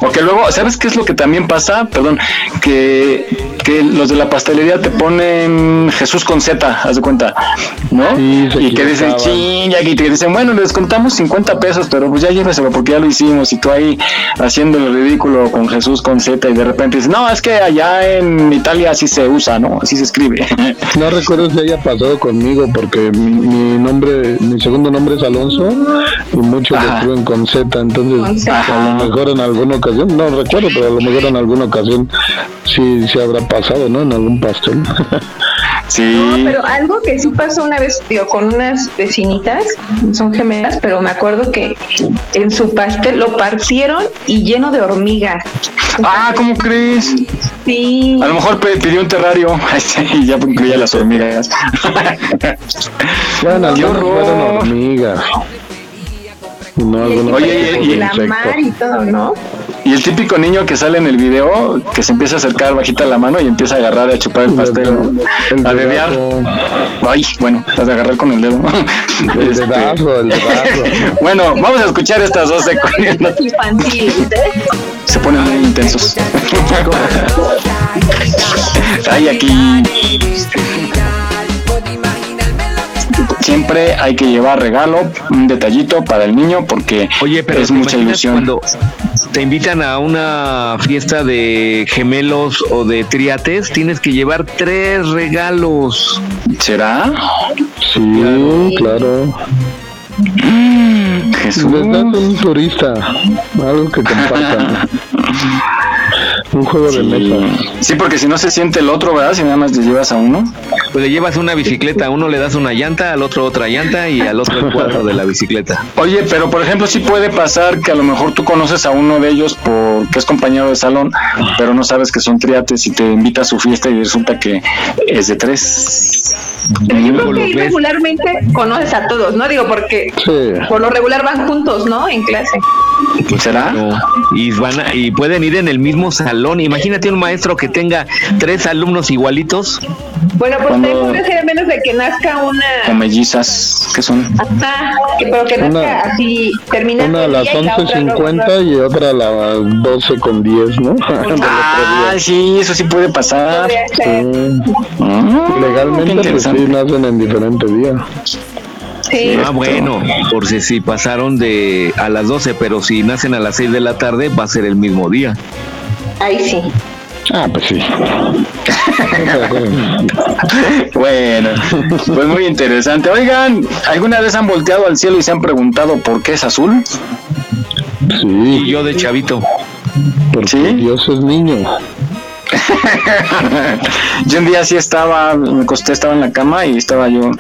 O que luego, ¿sabes qué es lo que también pasa? Perdón, que, que los de la pastelería te ponen Jesús con Z, haz de cuenta, ¿no? y que dicen, ching, y que dicen, bueno, les contamos 50 pesos, pero pues ya lléveselo porque ya lo hicimos. Y tú ahí haciendo el ridículo con Jesús con Z, y de repente dices, no, es que allá en Italia así se usa, ¿no? Así se escribe.
No recuerdo si haya pasado conmigo porque mi, mi nombre, mi segundo nombre es Alonso y muchos lo escriben con Z, entonces a lo mejor en alguna ocasión, no recuerdo, pero a lo mejor en alguna ocasión sí, sí habrá pasado, ¿no? En algún pastel.
Sí.
No, pero algo que sí pasó una vez, digo, con unas vecinitas, son gemelas, pero me acuerdo que en su pastel lo partieron y lleno de hormigas.
Ah, ¿cómo crees?
Sí.
A lo mejor pidió un terrario y ya incluía las hormigas.
Bueno,
¡Qué horror!
hormigas. Y no algunos
Oye, y- y-
la
insectos.
mar y todo, ¿no?
Y el típico niño que sale en el video, que se empieza a acercar bajita la mano y empieza a agarrar y a chupar el pastel, a bebear. Ay, bueno, a agarrar con el dedo.
El
Este,
dedazo, el dedazo.
bueno, vamos a escuchar estas dos secuencias.
Infantiles, ¿eh?
Se ponen muy intensos. Ay, aquí. Siempre hay que llevar regalo, un detallito para el niño porque
Oye, pero
es
¿te
mucha ilusión.
Cuando te invitan a una fiesta de gemelos o de triates, tienes que llevar tres regalos.
¿Será?
Sí, claro.
Jesús.
Les un turista, algo que compartan. un juego de mesa.
Sí, porque si no se siente el otro, ¿verdad? Si nada más le llevas a uno.
Pues le llevas una bicicleta, a uno le das una llanta, al otro otra llanta y al otro el cuadro de la bicicleta.
Oye, pero por ejemplo, sí puede pasar que a lo mejor tú conoces a uno de ellos porque es compañero de salón, pero no sabes que son triates y te invita a su fiesta y resulta que es de tres.
Pero yo creo que regularmente conoces a todos, ¿no? Digo, porque por lo regular van juntos, ¿no? En clase.
¿Será?
Y van a- y pueden ir en el mismo salón. Imagínate un maestro que tenga tres alumnos igualitos.
Bueno, pues
Cuando-
tengo que ser a menos de que nazca
O
una.
mellizas, ¿qué son?
Ajá, que- pero que nazca
Una-
así, terminando
Una a las
día y la otra no-
11.50 y otra a las 12 con 10, ¿no?
Ah, sí, eso sí puede pasar.
Sí.
Ah,
Legalmente, pues sí, nacen en diferente día.
Sí.
Ah, bueno, por si, si pasaron de a las 12, pero si nacen a las 6 de la tarde, va a ser el mismo día.
Ahí sí.
Ah, pues sí.
Bueno, pues muy interesante. Oigan, ¿alguna vez han volteado al cielo y se han preguntado por qué es azul?
Sí.
Y yo de chavito.
Porque
¿Sí?
Dios es niño.
Yo un día sí estaba, me acosté, estaba en la cama y estaba yo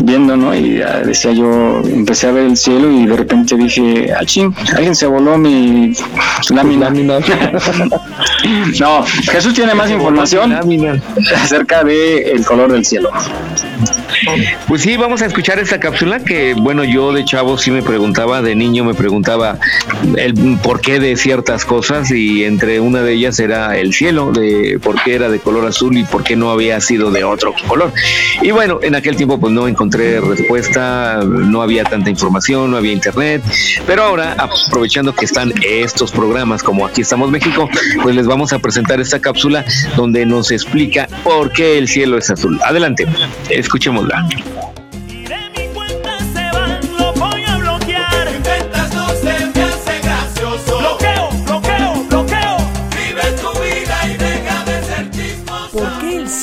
viendo, ¿no? Y decía yo, empecé a ver el cielo y de repente dije, ah, ching, alguien se voló mi lámina. no, Jesús tiene más información acerca de el color del cielo.
Pues sí, vamos a escuchar esta cápsula que, bueno, yo de chavo sí me preguntaba, de niño me preguntaba el porqué de ciertas cosas y entre una de ellas era el cielo, de por qué era de color azul y por qué no había sido de otro color. Y bueno, en aquel tiempo pues no encontré respuesta, no había tanta información, no había internet, pero ahora aprovechando que están estos programas como Aquí estamos México, pues les vamos a presentar esta cápsula donde nos explica por qué el cielo es azul. Adelante, escuchémosla.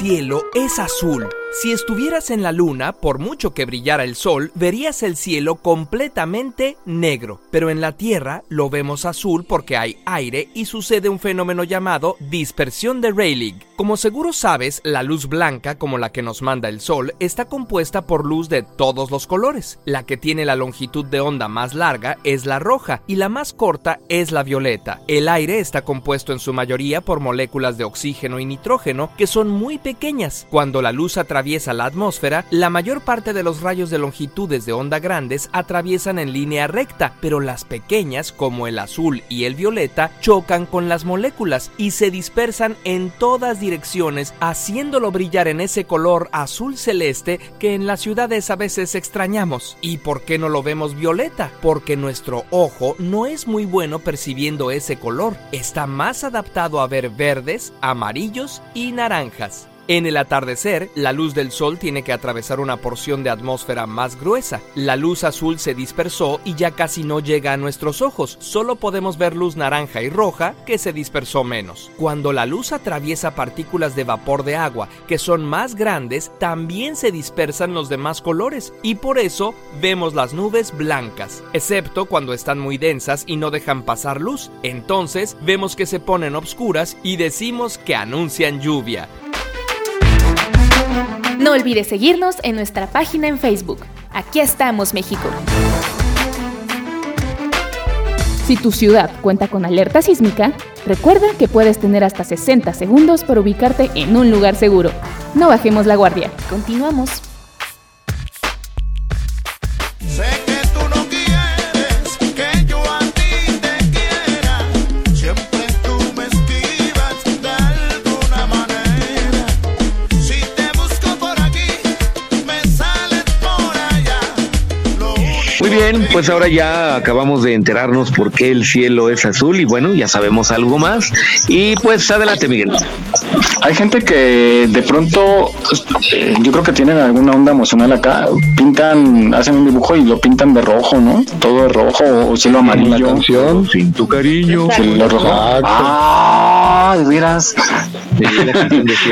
Cielo es azul. Si estuvieras en la luna, por mucho que brillara el sol, verías el cielo completamente negro. Pero en la Tierra lo vemos azul porque hay aire y sucede un fenómeno llamado dispersión de Rayleigh. Como seguro sabes, la luz blanca, como la que nos manda el sol, está compuesta por luz de todos los colores. La que tiene la longitud de onda más larga es la roja y la más corta es la violeta. El aire está compuesto en su mayoría por moléculas de oxígeno y nitrógeno que son muy pequeñas. Cuando la luz atraviesa la atmósfera, la mayor parte de los rayos de longitudes de onda grandes atraviesan en línea recta, pero las pequeñas, como el azul y el violeta, chocan con las moléculas y se dispersan en todas direcciones, haciéndolo brillar en ese color azul celeste que en las ciudades a veces extrañamos. ¿Y por qué no lo vemos violeta? Porque nuestro ojo no es muy bueno percibiendo ese color, está más adaptado a ver verdes, amarillos y naranjas. En el atardecer, la luz del sol tiene que atravesar una porción de atmósfera más gruesa. La luz azul se dispersó y ya casi no llega a nuestros ojos, solo podemos ver luz naranja y roja que se dispersó menos. Cuando la luz atraviesa partículas de vapor de agua que son más grandes, también se dispersan los demás colores y por eso vemos las nubes blancas, excepto cuando están muy densas y no dejan pasar luz. Entonces vemos que se ponen obscuras y decimos que anuncian lluvia.
No olvides seguirnos en nuestra página en Facebook. Aquí estamos, México. Si tu ciudad cuenta con alerta sísmica, recuerda que puedes tener hasta 60 segundos para ubicarte en un lugar seguro. No bajemos la guardia. Continuamos.
Bien, pues ahora ya acabamos de enterarnos por qué el cielo es azul y bueno, ya sabemos algo más. Y pues adelante, Miguel.
Hay gente que de pronto, eh, yo creo que tienen alguna onda emocional acá, pintan, hacen un dibujo y lo pintan de rojo, ¿no? Todo de rojo o cielo amarillo.
canción.
Sin tu cariño.
Cielo rojo. Ah, de veras.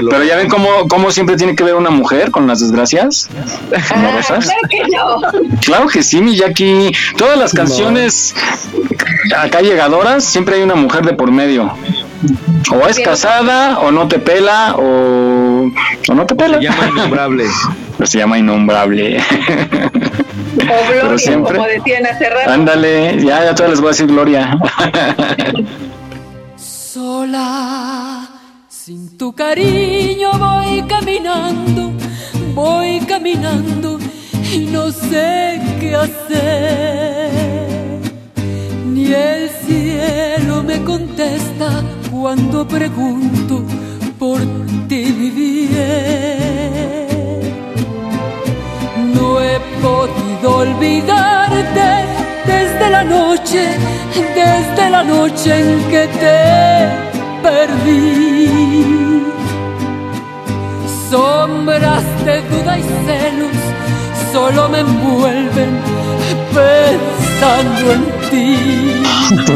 Pero ya ven cómo, cómo siempre tiene que ver una mujer con las desgracias amorosas.
Claro que no.
Claro que sí, mi Jackie. Todas las canciones acá llegadoras, siempre hay una mujer de por medio. O es casada, o no te pela, o, o no te pela.
Se llama innombrable.
Pero se llama innombrable.
O
Pero
Gloria,
siempre-
como decían hace rato.
Ándale, ya, ya todas les voy a decir Gloria.
Sola, sin tu cariño voy caminando, voy caminando y no sé qué hacer. Ni el cielo me contesta cuando pregunto por ti mi bien. No he podido olvidarte desde la noche, desde la noche en que te perdí. Sombras de duda y celos solo me envuelven pensando en ti.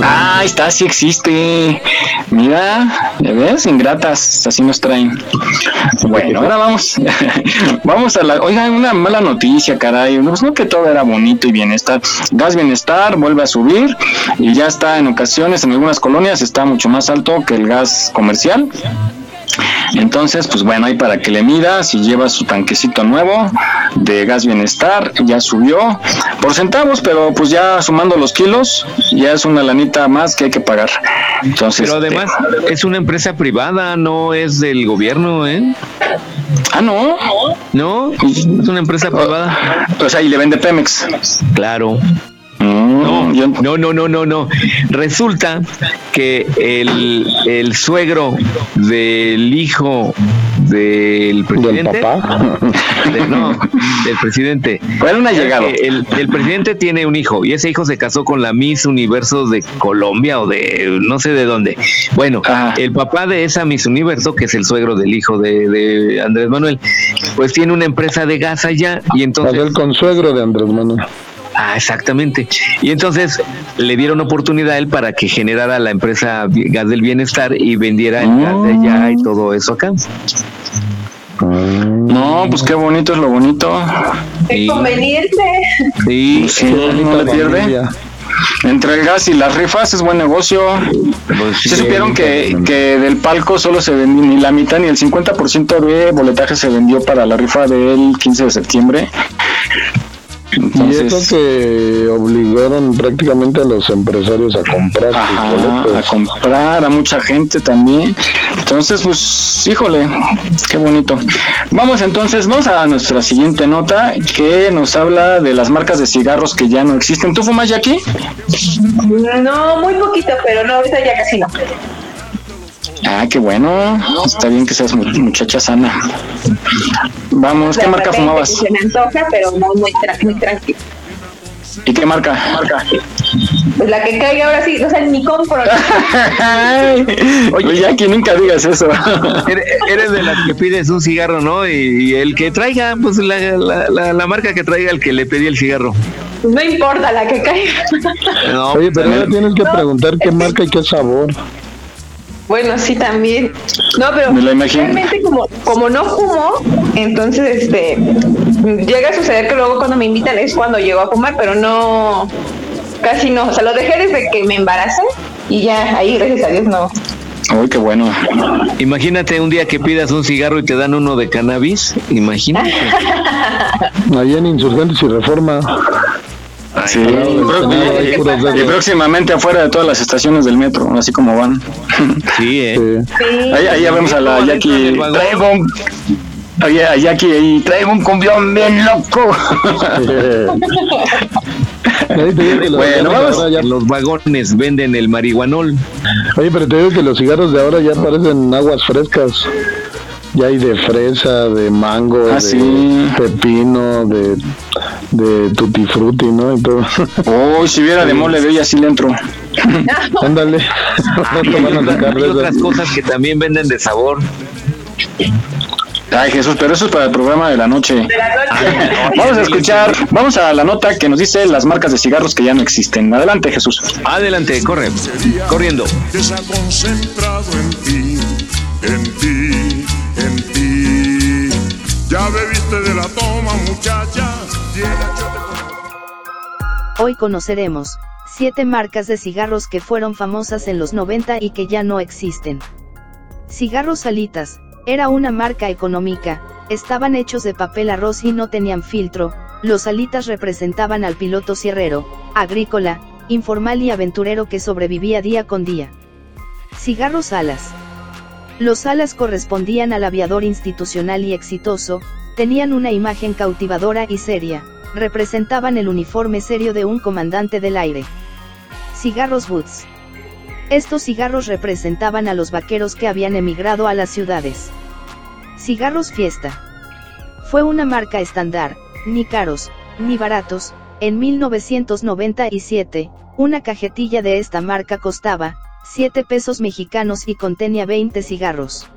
Ah, está, sí existe. Mira, ¿ya ves? Ingratas, así nos traen. Bueno, ahora vamos. vamos a la. Oigan, una mala noticia, caray. Pues no que todo era bonito y bienestar. Gas Bienestar vuelve a subir y ya está en ocasiones, en algunas colonias, está mucho más alto que el gas comercial. Entonces, pues bueno, ahí para que le mida, si lleva su tanquecito nuevo de gas bienestar, ya subió por centavos, pero pues ya sumando los kilos, ya es una lanita más que hay que pagar. Entonces,
Pero además es una empresa privada, no es del gobierno, ¿eh?
Ah, no.
No, es una empresa privada.
O sea, y le vende Pemex.
Claro.
No,
no, no, no, no, no. Resulta que el, el suegro del hijo del presidente. de- no, del presidente.
Fue un allegado.
Que El, el presidente tiene un hijo y ese hijo se casó con la Miss Universo de Colombia o de no sé de dónde. Bueno, el papá de esa Miss Universo, que es el suegro del hijo de, de Andrés Manuel, pues tiene una empresa de gas allá y entonces.
el consuegro de Andrés Manuel.
Ah, exactamente. Y entonces le dieron oportunidad a él para que generara la empresa Gas del Bienestar y vendiera el gas de allá y todo eso acá.
No, pues qué bonito es lo bonito.
Qué conveniente.
Sí,
Pues sí, no le pierde. Entre el gas y las rifas es buen negocio. ¿Se supieron que, que del palco solo se vendió ni la mitad ni el 50% de boletaje se vendió para la rifa del 15 de septiembre?
Y eso que obligaron prácticamente a los empresarios a comprar
Ajá, a comprar a mucha gente también. Entonces, pues, híjole, qué bonito. Vamos entonces, vamos a nuestra siguiente nota que nos habla de las marcas de cigarros que ya no existen. ¿Tú fumas ya aquí?
No, muy poquito, pero no, ahorita ya casi no.
Ah, qué bueno. Está bien que seas mu- muchacha sana. Vamos, ¿qué
De
marca
repente
fumabas?
Se me antoja, pero no muy, tra- muy tranquilo.
¿Y qué marca? marca?
Pues la que caiga ahora sí, o sea, ni compro.
Oye, ya que nunca digas eso.
Eres, de las que pides un cigarro, ¿no? Y, y el que traiga, pues la, la, la, la marca que traiga el que le pedí el cigarro.
No importa la que caiga.
No,
Oye, pero
pues,
ahora tienes que preguntar qué marca y qué sabor.
Bueno, sí, también. No, pero
Me lo imagino.
realmente como, como no fumo, entonces este llega a suceder que luego cuando me invitan es cuando llego a fumar, pero no, casi no. O sea, lo dejé desde que me embaracé y ya ahí, gracias a Dios, no.
Uy, qué bueno.
Imagínate un día que pidas un cigarro y te dan uno de cannabis. Imagínate.
Ahí en Insurgentes y Reforma.
Sí, y próximamente afuera de todas las estaciones del metro, así como van.
Sí, eh.
Ahí, ahí ya vemos a la Jackie. Traigo un. Oye, a Jackie ahí, traigo un cumbión bien loco.
Los
Bueno, vamos.
ya-
los vagones venden el marihuanol.
Oye, pero te digo que los cigarros de ahora ya parecen aguas frescas. Ya hay de fresa, de mango,
Ah,
de
sí.
pepino, de, de tutti frutti, ¿no? Y todo.
Uy, si viera de mole de hoy, así le entro.
Ándale. Rato van a sacar
Hay
de
otras cosas que también venden de sabor.
Ay, Jesús, pero eso es para el programa de la noche. Vamos a escuchar, vamos a la nota que nos dice las marcas de cigarros que ya no existen. Adelante, Jesús.
Adelante, corre. Corriendo.
que se ha concentrado en ti, en ti, Ya bebiste de la toma, muchacha.
Hoy conoceremos 7 marcas de cigarros que fueron famosas en los 90 y que ya no existen. Cigarros Salitas, era una marca económica, estaban hechos de papel arroz y no tenían filtro, los Salitas representaban al piloto sierrero, agrícola, informal y aventurero que sobrevivía día con día. Cigarros Alas. Los alas correspondían al aviador institucional y exitoso, tenían una imagen cautivadora y seria, representaban el uniforme serio de un comandante del aire. Cigarros Woods. Estos cigarros representaban a los vaqueros que habían emigrado a las ciudades. Cigarros Fiesta. Fue una marca estándar, ni caros, ni baratos, en 1997, una cajetilla de esta marca costaba 7 pesos mexicanos y contenía 20 cigarros.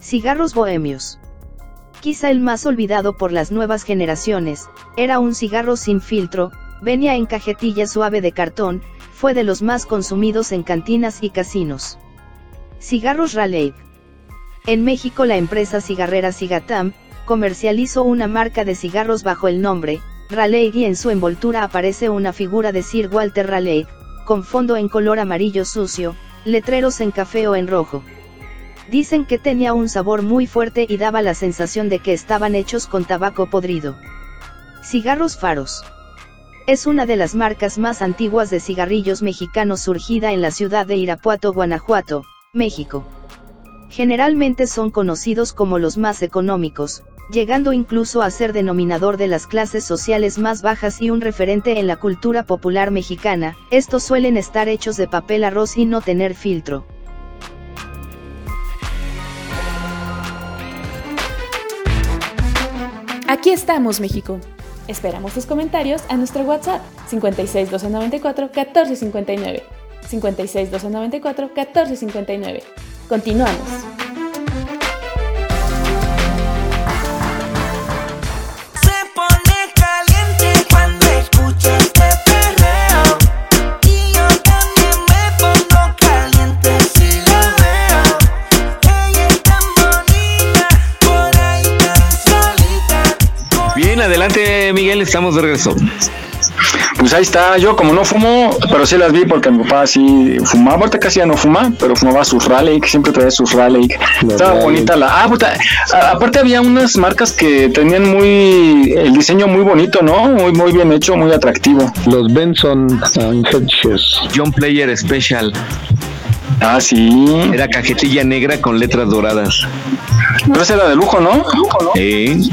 Cigarros Bohemios. Quizá el más olvidado por las nuevas generaciones, era un cigarro sin filtro, venía en cajetilla suave de cartón, fue de los más consumidos en cantinas y casinos. Cigarros Raleigh. En México la empresa cigarrera Cigatam, comercializó una marca de cigarros bajo el nombre, Raleigh y en su envoltura aparece una figura de Sir Walter Raleigh, con fondo en color amarillo sucio, letreros en café o en rojo. Dicen que tenía un sabor muy fuerte y daba la sensación de que estaban hechos con tabaco podrido. Cigarros Faros. Es una de las marcas más antiguas de cigarrillos mexicanos surgida en la ciudad de Irapuato, Guanajuato, México. Generalmente son conocidos como los más económicos, llegando incluso a ser denominador de las clases sociales más bajas y un referente en la cultura popular mexicana, estos suelen estar hechos de papel arroz y no tener filtro.
Aquí estamos, México. Esperamos tus comentarios a nuestro WhatsApp 56 294 1459. 56 294 1459. Continuamos.
Adelante, Miguel, estamos de regreso.
Pues ahí está, yo como no fumo, pero sí las vi porque mi papá sí fumaba, ahorita casi ya no fuma, pero fumaba sus Raleigh, siempre traía sus Raleigh. Estaba
Raleigh.
bonita la... Ah, puta, a- aparte había unas marcas que tenían muy... el diseño muy bonito, ¿no? Muy, muy bien hecho, muy atractivo.
Los Benson Hedges.
John Player Special.
Ah, sí.
Era cajetilla negra con letras doradas.
Pero ese era de lujo, ¿no?
Sí.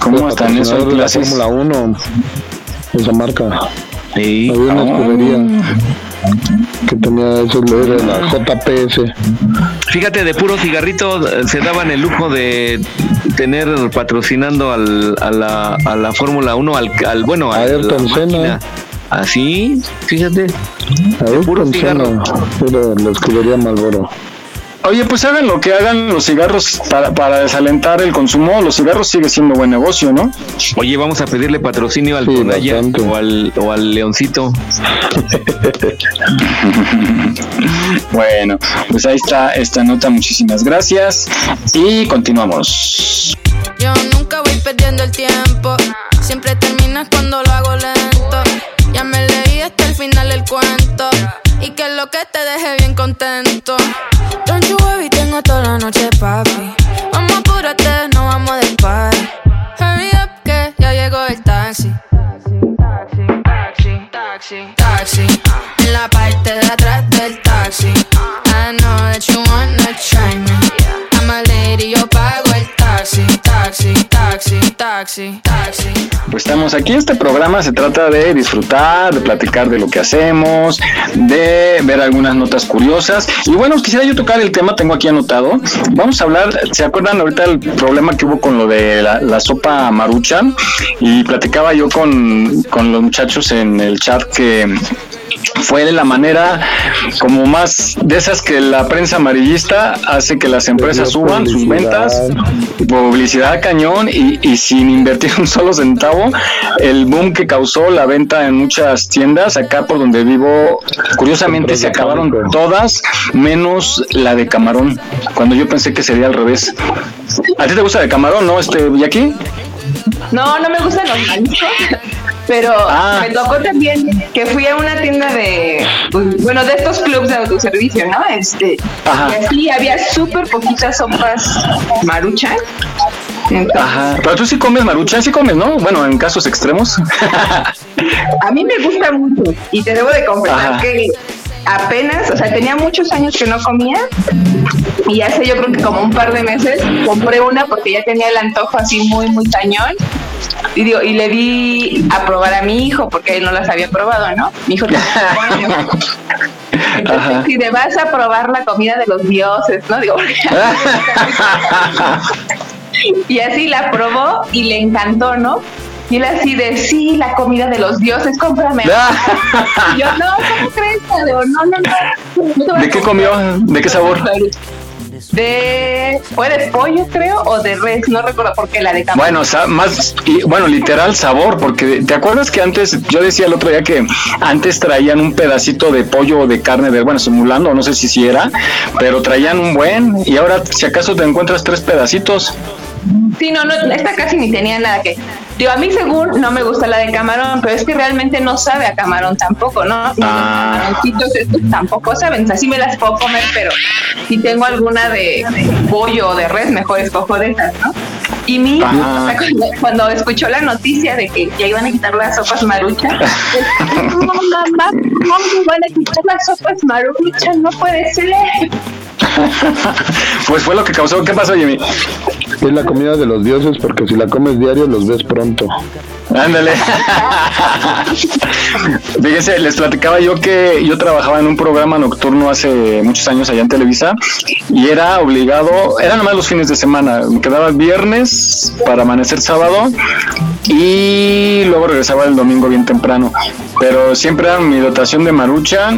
¿Cómo están esos
de la? Fórmula 1, esa marca.
Sí.
Había una
Ah.
escudería que tenía eso, era la JPS.
Fíjate, de puro cigarrito eh, se daban el lujo de tener patrocinando al, a la, a la Fórmula 1, al, al- bueno,
A Ayrton
la
Senna.
Así, fíjate.
Ahí
puro
con
cigarro.
Senna, Era la escudería Malboro.
Oye, pues hagan lo que hagan los cigarros para, para desalentar el consumo. Los cigarros sigue siendo buen negocio, ¿no?
Oye, vamos a pedirle patrocinio al
Sí,
o al, o al Leoncito.
Bueno, pues ahí está esta nota. Muchísimas gracias. Y continuamos.
Yo nunca voy perdiendo el tiempo. Siempre terminas cuando lo hago lento. Ya me leí hasta el final el cuento. Y que lo que te deje bien contento. Noche, papi.
Estamos aquí. Este programa se trata de disfrutar, de platicar de lo que hacemos, de ver algunas notas curiosas. Y bueno, quisiera yo tocar el tema, tengo aquí anotado. Vamos a hablar, ¿se acuerdan ahorita el problema que hubo con lo de la, la sopa maruchan? Y platicaba yo con, con los muchachos en el chat que fue de la manera como más de esas que la prensa amarillista hace que las empresas suban sus ventas, publicidad cañón y, y sin invertir un solo centavo, el boom que causó la venta en muchas tiendas, acá por donde vivo, curiosamente se acabaron todas menos la de camarón, cuando yo pensé que sería al revés. ¿A ti te gusta de camarón, no, este Jackie?
No, no me gustan los mariscos, pero
Ah.
me tocó también que fui a una tienda de, pues, bueno, de estos clubs de autoservicio, ¿no? Este,
Ajá.
y así había súper poquitas sopas maruchan. Entonces,
Ajá, pero tú sí comes maruchan, sí comes, ¿no? Bueno, en casos extremos.
a mí me gusta mucho y te debo de confesar
Ajá.
que apenas, o sea, tenía muchos años que no comía y hace yo creo que como un par de meses compré una porque ya tenía el antojo así muy, muy cañón. Y, digo, y le di a probar a mi hijo porque él no las había probado, ¿no? Mi hijo. Entonces, si te vas a probar la comida de los dioses, ¿no? Digo, y así la probó y le encantó, ¿no? Y él así de, sí, la comida de los dioses, cómprame. Y yo, no, ¿cómo crees? Digo, no, no, no.
¿De qué
comprar".
comió? ¿De qué sabor?
De, fue de pollo, creo, o de res, no recuerdo por qué la de.
Bueno, más, bueno, literal sabor, porque te acuerdas que antes, yo decía el otro día que antes traían un pedacito de pollo o de carne de, bueno, simulando, no sé si si era, pero traían un buen, y ahora si acaso te encuentras tres pedacitos.
Sí, no, no, esta casi ni tenía nada que. Digo, a mí según no me gusta la de camarón, pero es que realmente no sabe a camarón tampoco, ¿no? Y
Ah.
Los camaroncitos estos tampoco saben, o sea, sí me las puedo comer, pero si tengo alguna de pollo o de res, mejor escojo de esas, ¿no? Y mi hijo,
Ajá.
o sea, cuando, cuando escuchó la noticia de que ya iban a quitar las sopas maruchas, no, mamá, ¿cómo van a quitar las sopas maruchas? No puede ser.
Pues fue lo que causó. ¿Qué pasó, Jimmy?
Es la comida de los dioses porque si la comes diario los ves pronto.
Ándale. Fíjese, les platicaba yo que yo trabajaba en un programa nocturno hace muchos años allá en Televisa y era obligado, eran nomás los fines de semana, me quedaba viernes para amanecer sábado y luego regresaba el domingo bien temprano, pero siempre era mi dotación de marucha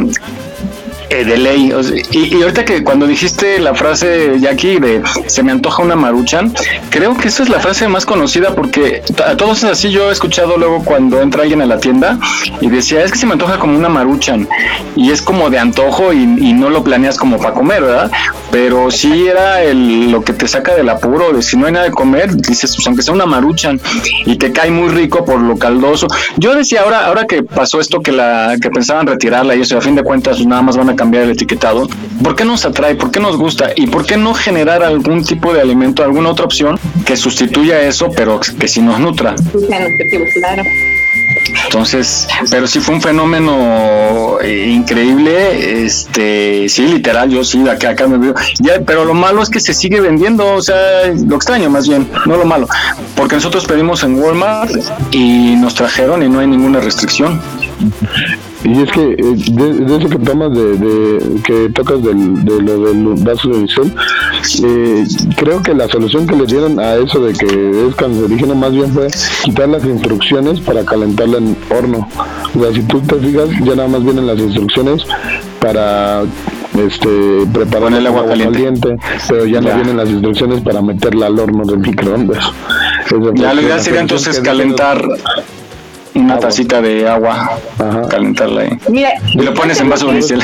Eh, de ley. o sea, y, y ahorita que cuando dijiste la frase, Jackie, de se me antoja una maruchan, creo que esa es la frase más conocida porque a todos es así. Yo he escuchado luego cuando entra alguien a la tienda y decía, es que se me antoja como una maruchan. Y es como de antojo y, y no lo planeas como para comer, ¿verdad? Pero sí era el, lo que te saca del apuro, de si no hay nada de comer, dices, pues aunque sea una maruchan y te cae muy rico por lo caldoso. Yo decía, ahora, ahora que pasó esto que la que pensaban retirarla y eso, a fin de cuentas pues, nada más van a cambiar el etiquetado, ¿por qué nos atrae? ¿Por qué nos gusta? ¿Y por qué no generar algún tipo de alimento, alguna otra opción que sustituya eso, pero que sí nos nutra?
Claro.
Entonces, pero sí fue un fenómeno eh, increíble, este, sí, literal, yo sí, acá, acá me veo, ya, pero lo malo es que se sigue vendiendo, o sea, lo extraño más bien, no lo malo, porque nosotros pedimos en Walmart y nos trajeron y no hay ninguna restricción.
Y es que eh, de, de eso que tomas de, de- que tocas del, de lo del vaso de bisol, eh, creo que la solución que le dieron a eso de que es cancerígeno más bien fue quitar las instrucciones para calentarla en horno. O sea, si tú te fijas, ya nada más vienen las instrucciones para este preparar el agua caliente. pero ya,
Ya.
no vienen las instrucciones para meterla al horno del microondas. La
ideal sería entonces calentar una tacita de agua, calentarla ahí.
Mira,
Y lo pones en vaso
hecho,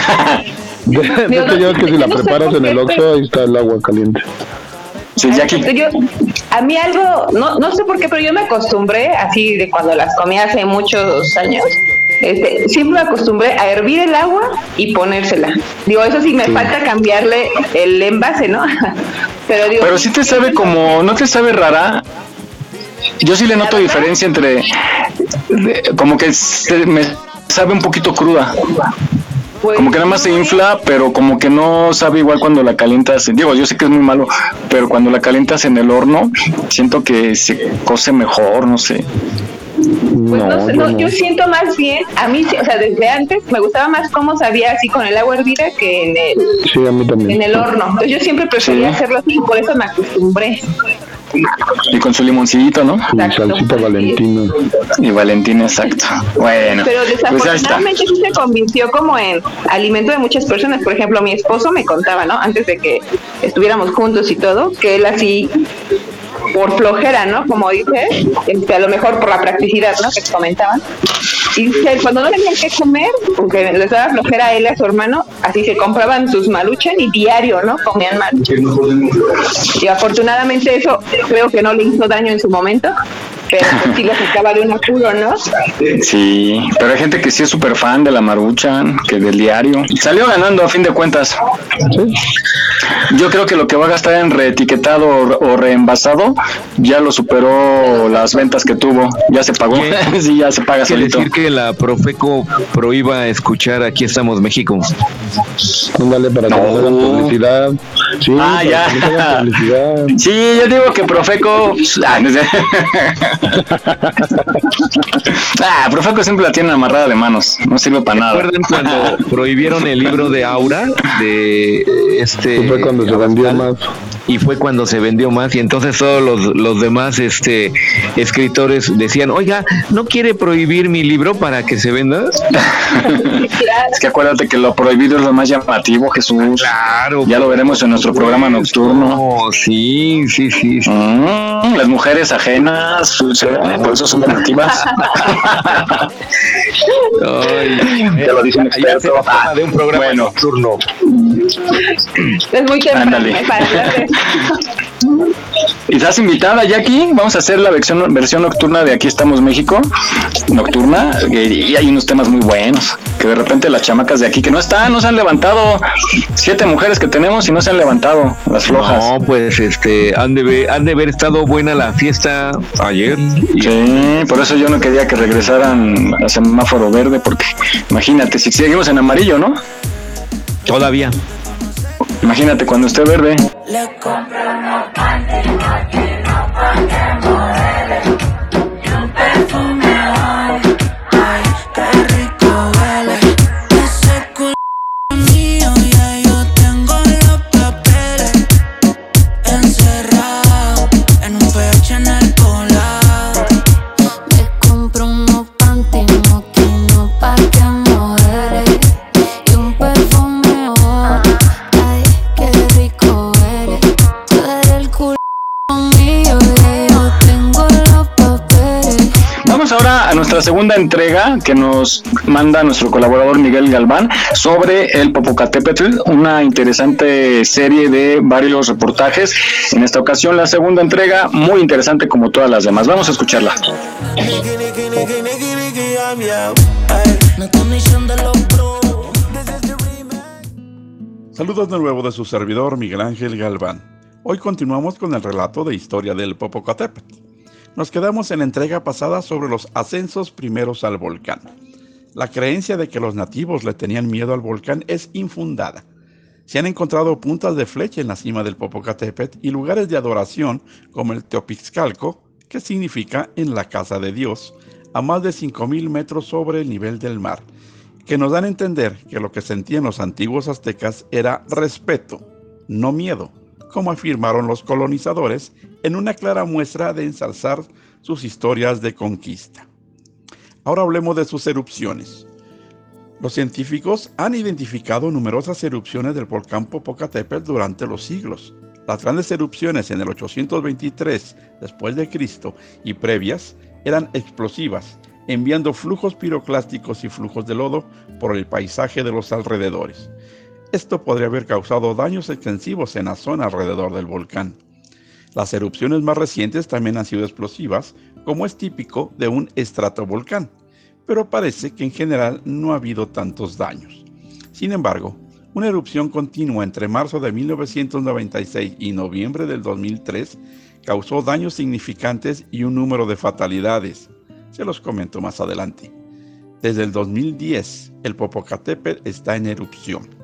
ya ves que si la preparas en el Oxxo, ahí está el agua caliente.
Sí, Jackie.
Yo, a mí algo, no, no sé por qué, pero yo me acostumbré, así de cuando las comí hace muchos años, este, siempre me acostumbré a hervir el agua y ponérsela. Digo, eso sí me falta cambiarle el envase, ¿no? Pero digo,
Pero sí te sabe como, ¿no te sabe rara? Yo sí le noto diferencia entre, de- como que se me sabe un poquito cruda.
Pues
Como que nada más se infla, pero como que no sabe igual cuando la calientas. Digo, yo sé que es muy malo, pero cuando la calientas en el horno, siento que se cose mejor, no sé.
Pues no, sé, no, yo siento más bien, a mí, o sea, desde antes me gustaba más cómo sabía así con el agua hervida que en el,
Sí, a mí también.
en el horno. Entonces yo siempre prefería
Sí.
hacerlo así, por eso me acostumbré.
Y con su limoncito, ¿no?
Y salsita valentina.
Y Valentina, exacto. Bueno,
Pero
pues
desafortunadamente sí se convirtió como en alimento de muchas personas. Por ejemplo, mi esposo me contaba, ¿no? Antes de que estuviéramos juntos y todo, que él así por flojera, ¿no? Como dice, este, a lo mejor por la practicidad, ¿no? Que comentaban. Y dice, cuando no tenían que comer, porque les daba flojera a él y a su hermano, así se compraban sus maluchan y diario, ¿no? Comían maluchan. Y afortunadamente eso creo que no le hizo daño en su momento, pero pues sí le sacaba de un apuro, ¿no?
Sí, pero hay gente que sí es súper fan de la maruchan, que del diario. Salió ganando a fin de cuentas. Yo creo que lo que va a gastar en reetiquetado o, reenvasado ya lo superó las ventas que tuvo. Ya se pagó. sí, ya se paga
Quiere
solito.
decir que la Profeco prohíba escuchar Aquí estamos México.
Ándale para que no hagan publicidad. Sí,
Ah,
que
ya.
publicidad.
Sí, yo digo que Profeco. Ah, Profeco siempre la tiene amarrada de manos. No sirve para nada.
¿Recuerdan cuando prohibieron el libro de Aura? De este.
Fue cuando se vendió más.
Y fue cuando se vendió más. Y entonces todos los, los demás este, escritores decían: Oiga, ¿no quiere prohibir mi libro para que se venda?
Es que acuérdate que lo prohibido es lo más llamativo, Jesús.
Claro.
Ya lo veremos en nuestro programa nocturno.
sí, sí, sí.
Mm, las mujeres ajenas, por eso son llamativas.
ya
lo dice un experto.
de un programa
Bueno.
nocturno.
Es muy temprano
Ándale.
¿eh? para hablar de
¿Y estás invitada, Jackie? Vamos a hacer la versión, versión nocturna de Aquí estamos México. Nocturna. Y, hay unos temas muy buenos. Que de repente las chamacas de aquí que no están, no se han levantado. Siete mujeres que tenemos y no se han levantado. Las flojas.
No, pues este, han de, ver, han de haber estado buena la fiesta ayer.
Sí, por eso yo no quería que regresaran a semáforo verde, porque imagínate, si seguimos en amarillo, ¿no?
Todavía.
Imagínate cuando esté verde.
Le compré unos panties mochinos pa' que modele Y un perfume
nuestra segunda entrega que nos manda nuestro colaborador Miguel Galván sobre el Popocatépetl, una interesante serie de varios reportajes. En esta ocasión la segunda entrega, muy interesante como todas las demás. Vamos a escucharla.
Saludos de nuevo de su servidor Miguel Ángel Galván. Hoy continuamos con el relato de historia del Popocatépetl. Nos quedamos en la entrega pasada sobre los ascensos primeros al volcán. La creencia de que los nativos le tenían miedo al volcán es infundada. Se han encontrado puntas de flecha en la cima del Popocatépetl y lugares de adoración como el Teopixcalco, que significa en la casa de Dios, a más de 5.000 metros sobre el nivel del mar, que nos dan a entender que lo que sentían los antiguos aztecas era respeto, no miedo, como afirmaron los colonizadores en una clara muestra de ensalzar sus historias de conquista. Ahora hablemos de sus erupciones. Los científicos han identificado numerosas erupciones del volcán Popocatépetl durante los siglos. Las grandes erupciones en el 823 después de Cristo y previas eran explosivas, enviando flujos piroclásticos y flujos de lodo por el paisaje de los alrededores. Esto podría haber causado daños extensivos en la zona alrededor del volcán. Las erupciones más recientes también han sido explosivas, como es típico de un estratovolcán, pero parece que en general no ha habido tantos daños. Sin embargo, una erupción continua entre marzo de 1996 y noviembre del 2003 causó daños significantes y un número de fatalidades. Se los comento más adelante. Desde el 2010, el Popocatépetl está en erupción.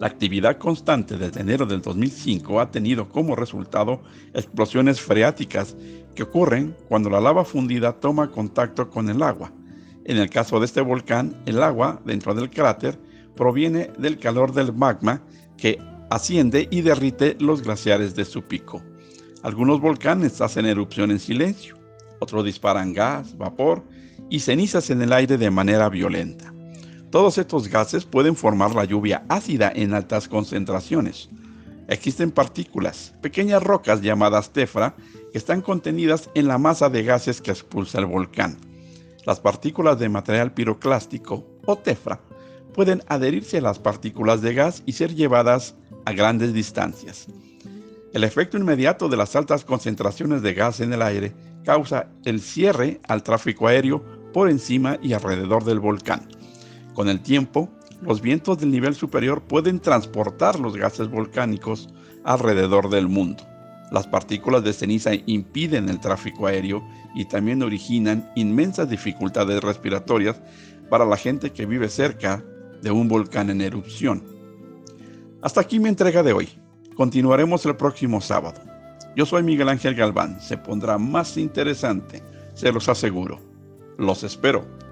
La actividad constante desde enero del 2005 ha tenido como resultado explosiones freáticas que ocurren cuando la lava fundida toma contacto con el agua. En el caso de este volcán, el agua dentro del cráter proviene del calor del magma que asciende y derrite los glaciares de su pico. Algunos volcanes hacen erupción en silencio, otros disparan gas, vapor y cenizas en el aire de manera violenta. Todos estos gases pueden formar la lluvia ácida en altas concentraciones. Existen partículas, pequeñas rocas llamadas tefra, que están contenidas en la masa de gases que expulsa el volcán. Las partículas de material piroclástico o tefra pueden adherirse a las partículas de gas y ser llevadas a grandes distancias. El efecto inmediato de las altas concentraciones de gas en el aire causa el cierre al tráfico aéreo por encima y alrededor del volcán. Con el tiempo, los vientos del nivel superior pueden transportar los gases volcánicos alrededor del mundo. Las partículas de ceniza impiden el tráfico aéreo y también originan inmensas dificultades respiratorias para la gente que vive cerca de un volcán en erupción. Hasta aquí mi entrega de hoy. Continuaremos el próximo sábado. Yo soy Miguel Ángel Galván. Se pondrá más interesante, se los aseguro. Los espero.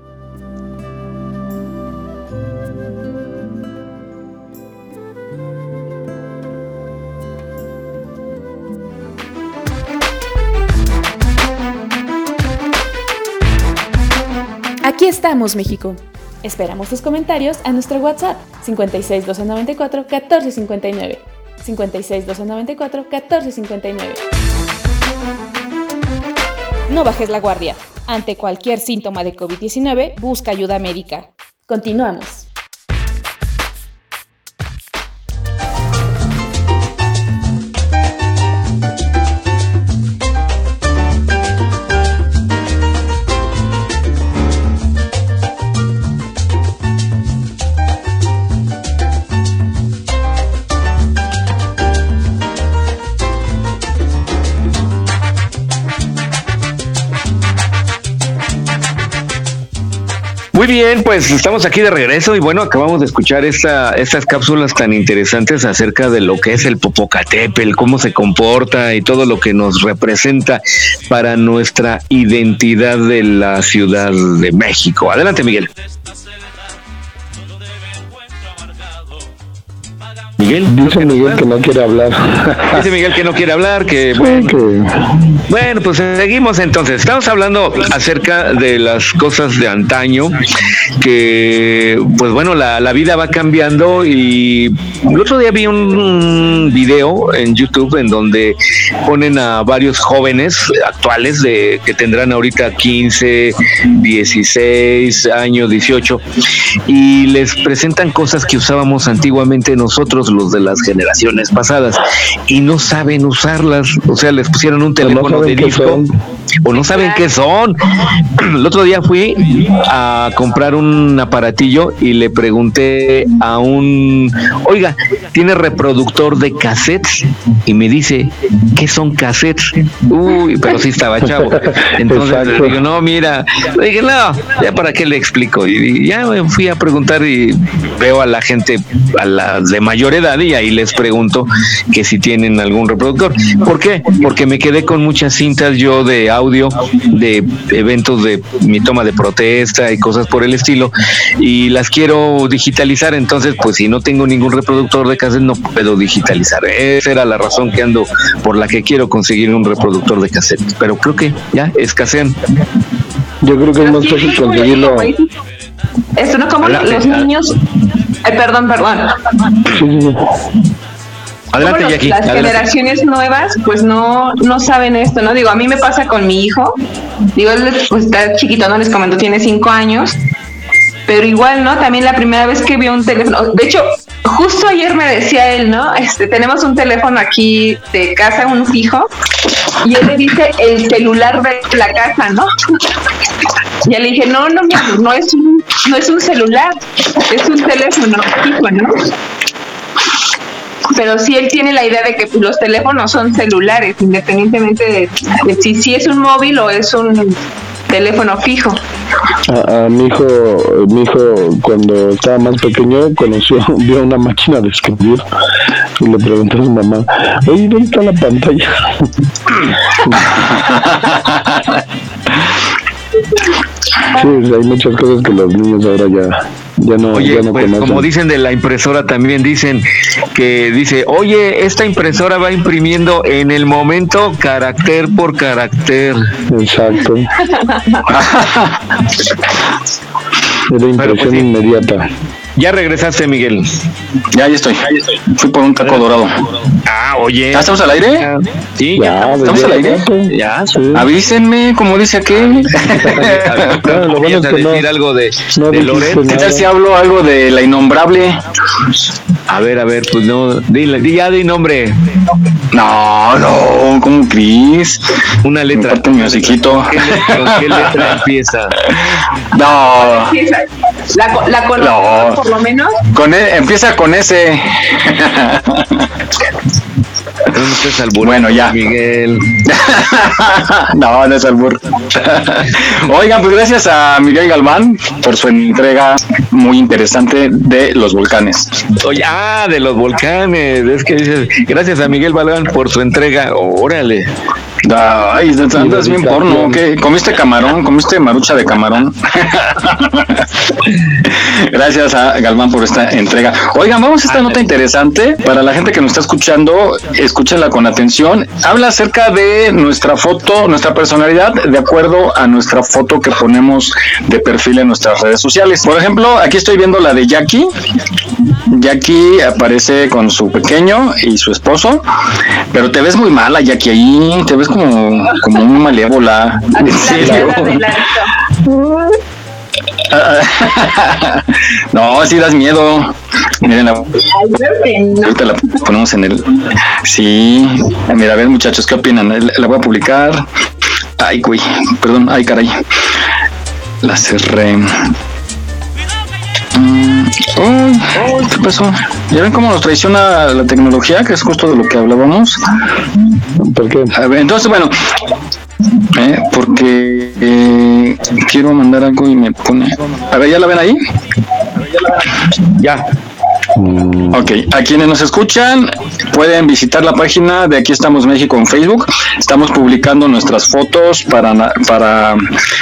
Aquí estamos, México. Esperamos tus comentarios a nuestro WhatsApp 56 294 1459. 56 294 1459. No bajes la guardia. Ante cualquier síntoma de COVID-19, busca ayuda médica. Continuamos.
Muy bien, pues estamos aquí de regreso y bueno, acabamos de escuchar esta, estas cápsulas tan interesantes acerca de lo que es el Popocatépetl, cómo se comporta y todo lo que nos representa para nuestra identidad de la Ciudad de México. Adelante, Miguel. Miguel.
Dice Miguel que no quiere hablar.
Dice Miguel que no quiere hablar, que bueno. Bueno, pues seguimos entonces. Estamos hablando acerca de las cosas de antaño, que pues bueno, la, la vida va cambiando y el otro día vi un, un video en YouTube en donde ponen a varios jóvenes actuales de que tendrán ahorita 15, 16 años, 18 y les presentan cosas que usábamos antiguamente nosotros los de las generaciones pasadas y no saben usarlas, o sea, les pusieron un teléfono de disco o no saben qué son. El otro día fui a comprar un aparatillo y le pregunté a un, oiga, ¿tiene reproductor de cassettes? Y me dice, ¿qué son cassettes? Uy, pero sí estaba chavo. Entonces le digo, no, mira, le dije, no, ya para qué le explico. Y ya me fui a preguntar y veo a la gente, a las de mayor edad, y ahí les pregunto que si tienen algún reproductor. ¿Por qué? Porque me quedé con muchas cintas yo de audio de eventos de mi toma de protesta y cosas por el estilo y las quiero digitalizar. Entonces pues si no tengo ningún reproductor de cassette no puedo digitalizar. Esa era la razón que ando por la que quiero conseguir un reproductor de cassette. Pero creo que ya escasean.
Yo creo que es más fácil conseguirlo.
Esto no como los niños. Ay, perdón, perdón.
Adelante,
Como los-
Jackie,
Las
adelante.
generaciones nuevas, pues no, no saben esto, ¿no? Digo, a mí me pasa con mi hijo. Digo, él pues, está chiquito, ¿no? Les comento, tiene cinco años. Pero igual, ¿no? También la primera vez que vio un teléfono. De hecho, justo ayer me decía él, ¿no? Este, tenemos un teléfono aquí de casa, un fijo. Y él le dice el celular de la casa, ¿no? Ya le dije, no, no, mi amor, no es un, no es un celular, es un teléfono fijo, ¿no? Pero sí él tiene la idea de que los teléfonos son celulares, independientemente de, si, si es un móvil o es un teléfono fijo.
A, a mi hijo, mi hijo cuando estaba más pequeño conoció, vio una máquina de escribir y le preguntó a su mamá, oye, ¿dónde está la pantalla? sí, hay muchas cosas que los niños ahora ya, ya no,
Oye,
no
pues, como dicen de la impresora también dicen que dice, oye, esta impresora va imprimiendo en el momento carácter por carácter.
Exacto. Era impresión
sí.
inmediata.
Ya regresaste, Miguel.
Ya, ya estoy. Fui por un taco dorado.
Ah, oye.
¿Ya estamos al aire?
Sí,
Ya,
¿Estamos al aire?
Ya.
Avísenme, como dice aquel.
Claro, lo bueno es
¿Vas a
que no-
decir algo de,
no
de Loret?
¿Qué tal si hablo algo de la innombrable?
A ver, a ver, pues no, dile, di ya di nombre.
No, no, ¿cómo Cris?
Una letra.
Mi.
¿Qué letra- ¿Con qué letra empieza?
No,
La, la conozco,
No.
por lo menos.
con e- empieza con ese.
No
Bueno, ya.
Miguel.
no, no es albur. Oigan, pues gracias a Miguel Galván por su entrega muy interesante de los volcanes.
Oye, ah, de los volcanes. Es que dices, gracias a Miguel Balán por su entrega. Órale.
Ay, andas bien porno. ¿Qué? ¿Comiste camarón? ¿Comiste marucha de camarón? Gracias a Galván por esta entrega. Oigan, vamos a esta nota interesante. Para la gente que nos está escuchando, escúchenla con atención. Habla acerca de nuestra foto, nuestra personalidad, de acuerdo a nuestra foto que ponemos de perfil en nuestras redes sociales. Por ejemplo, aquí estoy viendo la de Jackie. Jackie aparece con su pequeño y su esposo, pero te ves muy mala, Jackie, ahí. Te ves como, como muy malévola. En serio. No, sí das miedo. Miren, la- ahorita la ponemos en el. Sí, mira, a ver, muchachos, ¿qué opinan? La la voy a publicar. Ay, güey, perdón, ay, caray. La cerré. Uy, ¿Qué pasó? ¿Ya ven cómo nos traiciona la tecnología? Que es justo de lo que hablábamos.
¿Por qué?
A ver, entonces, bueno, eh, porque eh, quiero mandar algo y me pone. A ver, ¿ya la ven ahí?
Ya.
Ok, a quienes nos escuchan pueden visitar la página de Aquí estamos México en Facebook. Estamos publicando nuestras fotos para, para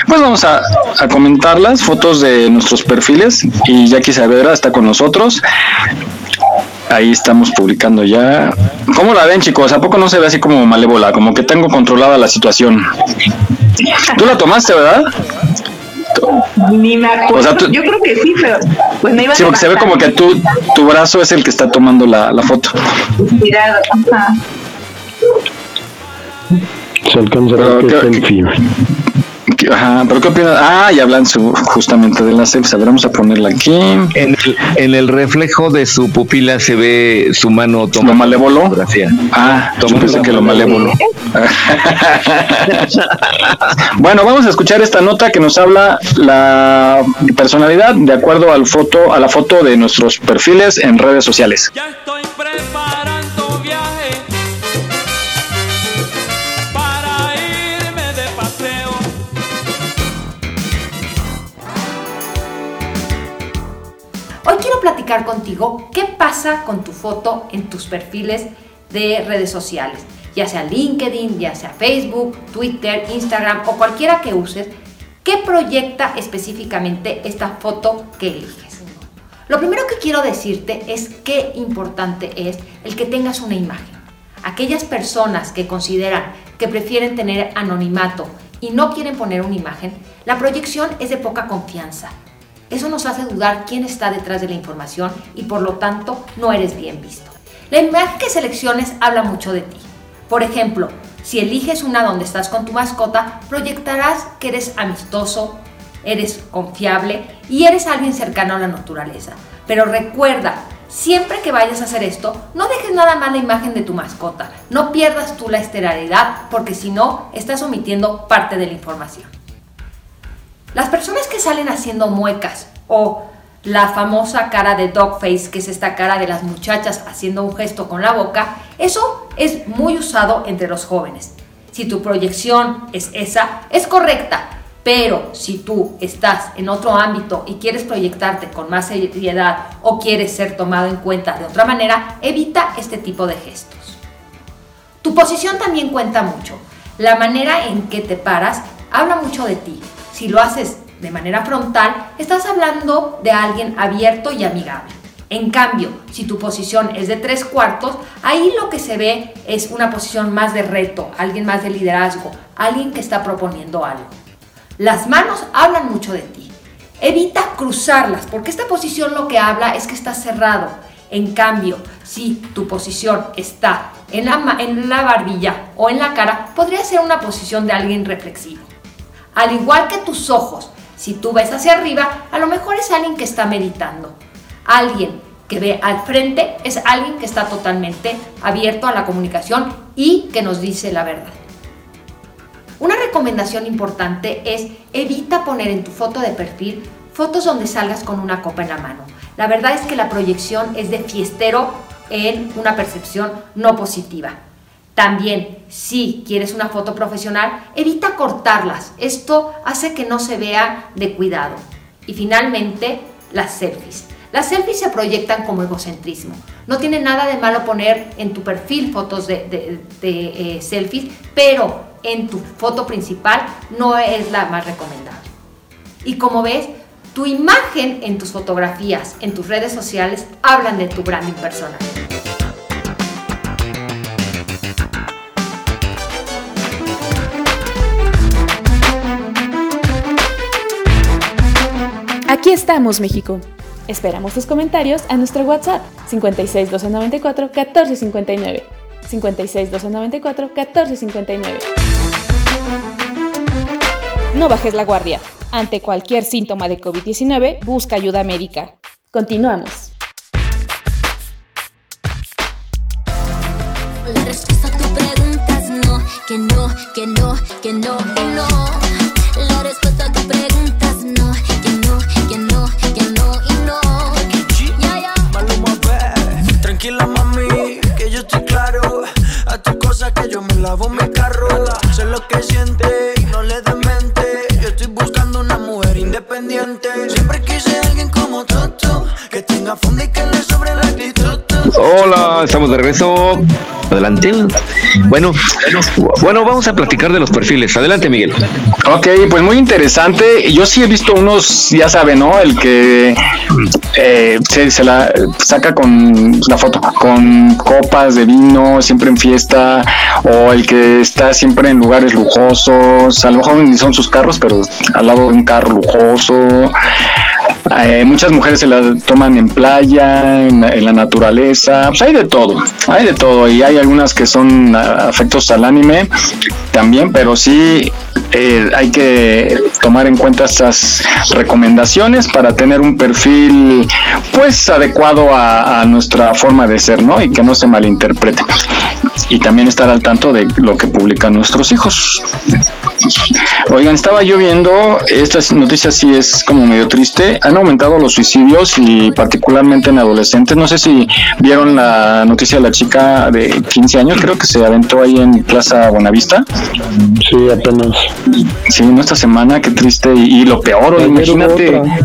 pues vamos a, a comentarlas, fotos de nuestros perfiles y Jackie Saavedra está con nosotros. ahí estamos publicando ya. ¿Cómo la ven, chicos? ¿A poco no se ve así como malévola? Como que tengo controlada la situación. Tú la tomaste, ¿verdad?
Ni me acuerdo.
O sea, tú-
Yo creo que sí, pero pues me iba
Sí, porque se ve como que tu, tu brazo es el que está tomando la, la foto.
Mirado. Ajá.
Se alcanza a ver que es selfie.
¿Qué- Ajá, pero ¿qué opinas? Ah, y hablan su, justamente de la selfie. A ver, vamos a ponerla aquí.
En el, en el reflejo de su pupila se ve su mano tomando
¿Lo malévolo?
fotografía.
Ah, yo pensé que lo malévolo. bueno, vamos a escuchar esta nota que nos habla la personalidad de acuerdo al foto, a la foto de nuestros perfiles en redes sociales.
Ya estoy preparando
contigo qué pasa con tu foto en tus perfiles de redes sociales, ya sea LinkedIn, ya sea Facebook, Twitter, Instagram o cualquiera que uses, qué proyecta específicamente esta foto que eliges. Lo primero que quiero decirte es qué importante es el que tengas una imagen. Aquellas personas que consideran que prefieren tener anonimato y no quieren poner una imagen, la proyección es de poca confianza. Eso nos hace dudar quién está detrás de la información y por lo tanto no eres bien visto. La imagen que selecciones habla mucho de ti. Por ejemplo, si eliges una donde estás con tu mascota, proyectarás que eres amistoso, eres confiable y eres alguien cercano a la naturaleza. Pero recuerda, siempre que vayas a hacer esto, no dejes nada más la imagen de tu mascota. No pierdas tú la estelaridad porque si no, estás omitiendo parte de la información. Las personas que salen haciendo muecas o la famosa cara de dogface, que es esta cara de las muchachas haciendo un gesto con la boca, eso es muy usado entre los jóvenes. Si tu proyección es esa, es correcta, pero si tú estás en otro ámbito y quieres proyectarte con más seriedad o quieres ser tomado en cuenta de otra manera, evita este tipo de gestos. Tu posición también cuenta mucho. La manera en que te paras habla mucho de ti. Si lo haces de manera frontal, estás hablando de alguien abierto y amigable. En cambio, si tu posición es de tres cuartos, ahí lo que se ve es una posición más de reto, alguien más de liderazgo, alguien que está proponiendo algo. Las manos hablan mucho de ti. Evita cruzarlas, porque esta posición lo que habla es que estás cerrado. En cambio, si tu posición está en la, en la barbilla o en la cara, podría ser una posición de alguien reflexivo. Al igual que tus ojos, si tú ves hacia arriba, a lo mejor es alguien que está meditando. Alguien que ve al frente es alguien que está totalmente abierto a la comunicación y que nos dice la verdad. Una recomendación importante es evita poner en tu foto de perfil fotos donde salgas con una copa en la mano. La verdad es que la proyección es de fiestero en una percepción no positiva. También, si quieres una foto profesional, evita cortarlas. Esto hace que no se vea de cuidado. Y finalmente, las selfies. Las selfies se proyectan como egocentrismo. No tiene nada de malo poner en tu perfil fotos de, de- eh, selfies, pero en tu foto principal no es la más recomendable. Y como ves, tu imagen en tus fotografías, en tus redes sociales, hablan de tu branding personal.
Aquí estamos, México. Esperamos tus comentarios a nuestro WhatsApp 56 294 1459. 56 294 1459. No bajes la guardia. Ante cualquier síntoma de COVID-19, busca ayuda médica. Continuamos.
La respuesta a tu pregunta es no, que no, que no, que no, que no. La respuesta
de regreso. Adelante. Bueno, bueno, vamos a platicar de los perfiles. Adelante, Miguel.
Ok, pues muy interesante. Yo sí he visto unos, ya saben, ¿no? El que eh, se, se la saca con la foto, con copas de vino, siempre en fiesta, o el que está siempre en lugares lujosos, a lo mejor ni son sus carros, pero al lado de un carro lujoso. Eh, muchas mujeres se la toman en playa, en, en la naturaleza, pues hay de todo, hay de todo y hay algunas que son ah, afectos al anime también, pero sí eh, hay que tomar en cuenta estas recomendaciones para tener un perfil pues adecuado a, a nuestra forma de ser, ¿no? Y que no se malinterprete. Y también estar al tanto de lo que publican nuestros hijos. Oigan, estaba yo viendo, esta noticia sí es como medio triste, han aumentado los suicidios y particularmente en adolescentes. No sé si vieron la noticia de la chica de 15 años, creo que se aventó ahí en Plaza Buenavista.
Sí, apenas.
Sí, no esta semana, qué triste. Y, y lo peor,
Ayer
imagínate.
hubo otra.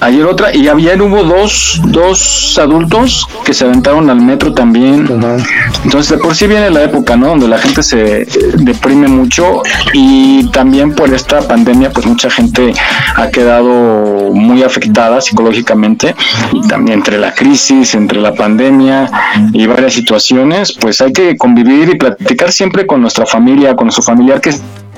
Ayer otra, y ayer hubo dos, dos adultos que se aventaron al metro también. Entonces, de por sí viene la época, ¿no? Donde la gente se eh, deprime mucho y también por esta pandemia, pues mucha gente ha quedado muy afectada psicológicamente y también entre la crisis, entre la pandemia y varias situaciones, pues hay que convivir y platicar siempre con nuestra familia, con nuestro familiar que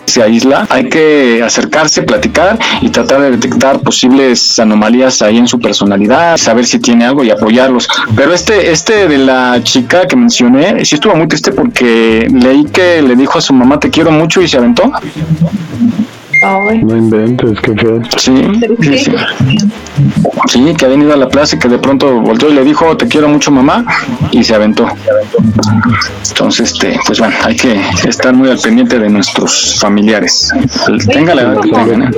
se aísla, hay que acercarse, platicar y tratar de detectar posibles anomalías ahí en su personalidad, saber si tiene algo y apoyarlos. Pero este, este de la chica que mencioné, sí estuvo muy triste porque leí que le dijo a su mamá te quiero mucho y se aventó.
No inventes, qué feo.
Sí, sí, sí. Sí, que habían ido a la plaza y que de pronto volteó y le dijo te quiero mucho mamá y se aventó. Entonces, este, pues bueno, hay que estar muy al pendiente de nuestros familiares. Tenga la edad que tengan. ¿eh?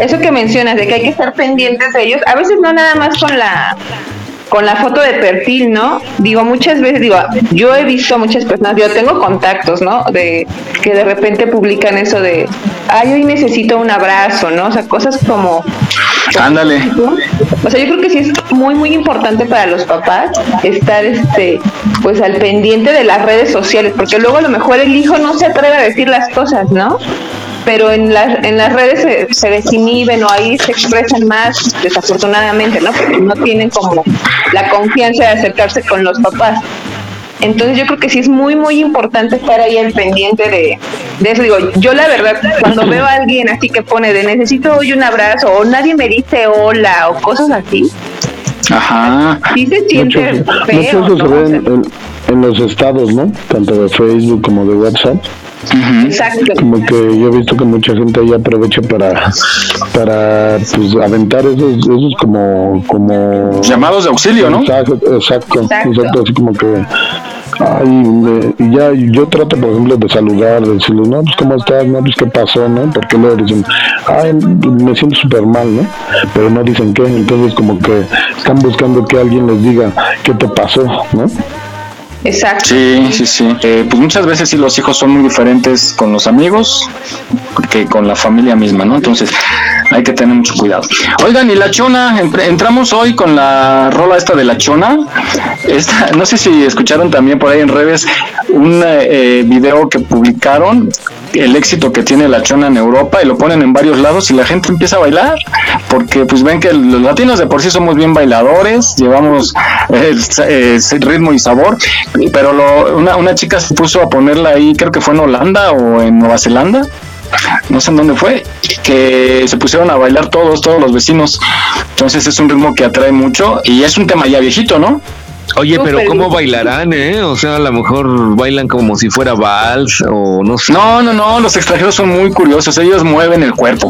Eso que mencionas de que hay que estar pendientes de ellos, a veces no nada más con la con la foto de perfil, ¿no? Digo, muchas veces, digo, yo he visto a muchas personas, yo tengo contactos, ¿no? De que de repente publican eso de, ay, hoy necesito un abrazo, ¿no? O sea, cosas como...
Ándale.
O sea, yo creo que sí es muy, muy importante para los papás estar, este, pues al pendiente de las redes sociales, porque luego a lo mejor el hijo no se atreve a decir las cosas, ¿no? Pero en las en las redes se, se desinhiben o ahí se expresan más desafortunadamente no porque no tienen como la confianza de acercarse con los papás entonces yo creo que sí es muy muy importante estar ahí al pendiente de, de eso digo yo la verdad cuando veo a alguien así que pone de necesito hoy un abrazo o nadie me dice hola o cosas así
Ajá.
sí se siente
Mucho,
feo
mucho eso
¿no?
se ve en, en- en los estados, ¿no? Tanto de Facebook como de WhatsApp.
Exacto.
Como que yo he visto que mucha gente ahí aprovecha para para pues aventar esos esos como como
Llamados de auxilio, ¿no?
Exacto, exacto,
Exacto.
exacto, así como que ay, me- y ya yo trato por ejemplo de saludar, de decirle, no, pues cómo estás, no, pues qué pasó, ¿no? Porque luego dicen, ay, me siento súper mal, ¿no? Pero no dicen qué, entonces como que están buscando que alguien les diga qué te pasó, ¿no?
Exacto.
Sí, sí, sí. Eh, pues muchas veces sí los hijos son muy diferentes con los amigos que con la familia misma, ¿no? Entonces hay que tener mucho cuidado. Oigan, y la chona, Ent- entramos hoy con la rola esta de la chona. Esta, no sé si escucharon también por ahí en redes un eh, video que publicaron el éxito que tiene la chona en Europa y lo ponen en varios lados y la gente empieza a bailar porque pues ven que los latinos de por sí somos bien bailadores, llevamos el ritmo y sabor, pero lo- una, una chica se puso a ponerla ahí, creo que fue en Holanda o en Nueva Zelanda, no sé en dónde fue, que se pusieron a bailar todos, todos los vecinos. Entonces es un ritmo que atrae mucho y es un tema ya viejito, ¿no?
Oye, pero ¿cómo bailarán, eh? O sea, a lo mejor bailan como si fuera vals o no sé.
No, no, no, los extranjeros son muy curiosos, ellos mueven el cuerpo.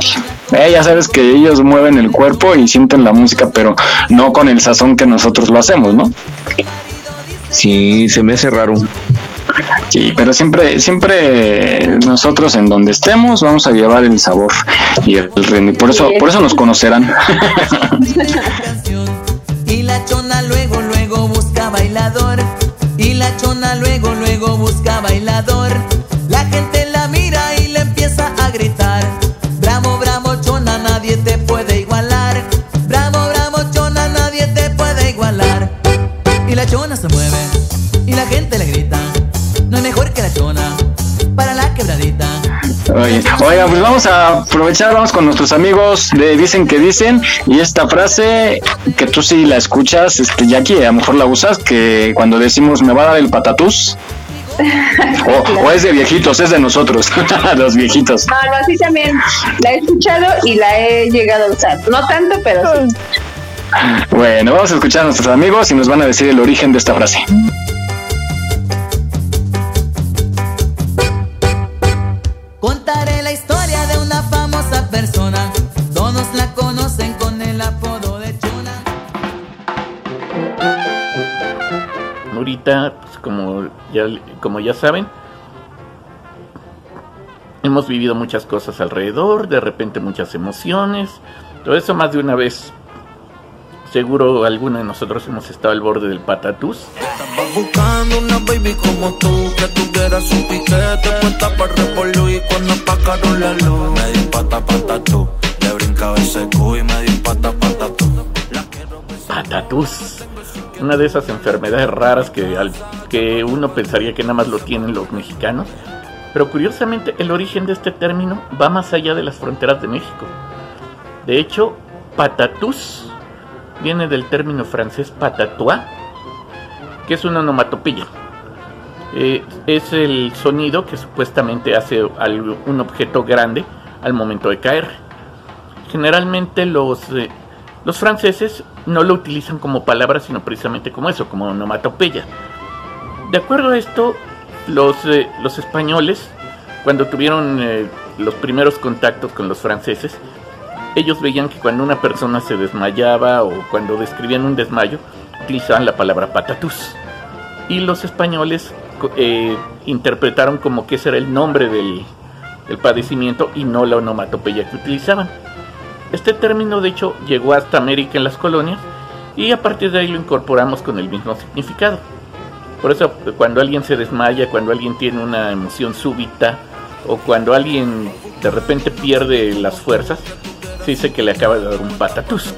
Eh, ya sabes que ellos mueven el cuerpo y sienten la música, pero no con el sazón que nosotros lo hacemos, ¿no?
Sí, se me hace raro.
Sí, pero siempre, siempre nosotros en donde estemos vamos a llevar el sabor y el ritmo. Y por eso, por eso nos conocerán.
Y la chona luego, luego bailador. Y la chona luego, luego busca bailador. La gente la mira y le empieza a gritar. Bravo, bravo, chona, nadie te puede igualar. Bravo, bravo, chona, nadie te puede igualar. Y la chona se mueve y la gente le
Oye, oiga, pues vamos a aprovechar, vamos con nuestros amigos de Dicen que Dicen y esta frase que tú sí la escuchas, este, Jackie, a lo mejor la usas, que cuando decimos me va a dar el patatús, o, o es de viejitos, es de nosotros, los viejitos.
No, no, sí también la he escuchado y la he llegado a usar. No tanto, pero sí.
Bueno, vamos a escuchar a nuestros amigos y nos van a decir el origen de esta frase.
Todos la conocen con el apodo de Chona.
Ahorita, pues, como, ya, como ya saben, hemos vivido muchas cosas alrededor, de repente muchas emociones, todo eso más de una vez. Seguro alguno de nosotros hemos estado al borde del patatús.
Buscando una baby como tú que tuviera su piquete puesta para revolver y cuando apagaron la luz me di pata pata tú le brincaba ese cu y me di pata pata tú
Patatús. Una de esas enfermedades raras que, al- que uno pensaría que nada más lo tienen los mexicanos. Pero curiosamente el origen de este término va más allá de las fronteras de México. De hecho, patatús viene del término francés patatois, que es una onomatopeya. Eh, es el sonido que supuestamente hace un objeto grande al momento de caer. Generalmente los, eh, los franceses no lo utilizan como palabra, sino precisamente como eso, como onomatopeya. De acuerdo a esto, los, eh, los españoles, cuando tuvieron los primeros contactos con los franceses, ellos veían que cuando una persona se desmayaba o cuando describían un desmayo, utilizaban la palabra patatús. Y los españoles eh, interpretaron como que ese era el nombre del, del padecimiento y no la onomatopeya que utilizaban. Este término de hecho llegó hasta América en las colonias y a partir de ahí lo incorporamos con el mismo significado. Por eso cuando alguien se desmaya, cuando alguien tiene una emoción súbita o cuando alguien de repente pierde las fuerzas, se dice que le acaba de dar un patatús.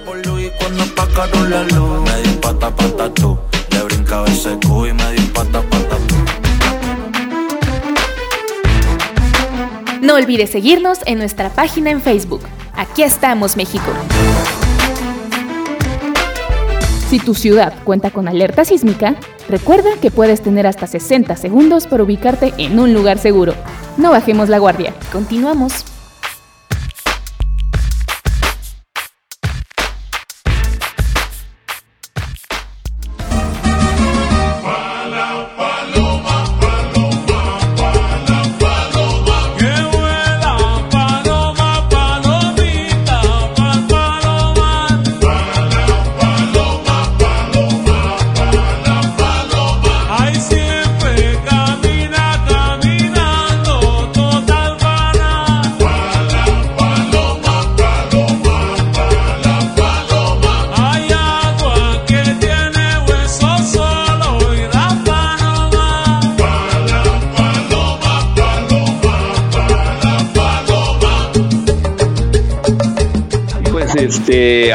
No olvides seguirnos en nuestra página en Facebook. Aquí estamos, México. Si tu ciudad cuenta con alerta sísmica, recuerda que puedes tener hasta 60 segundos para ubicarte en un lugar seguro. No bajemos la guardia. Continuamos.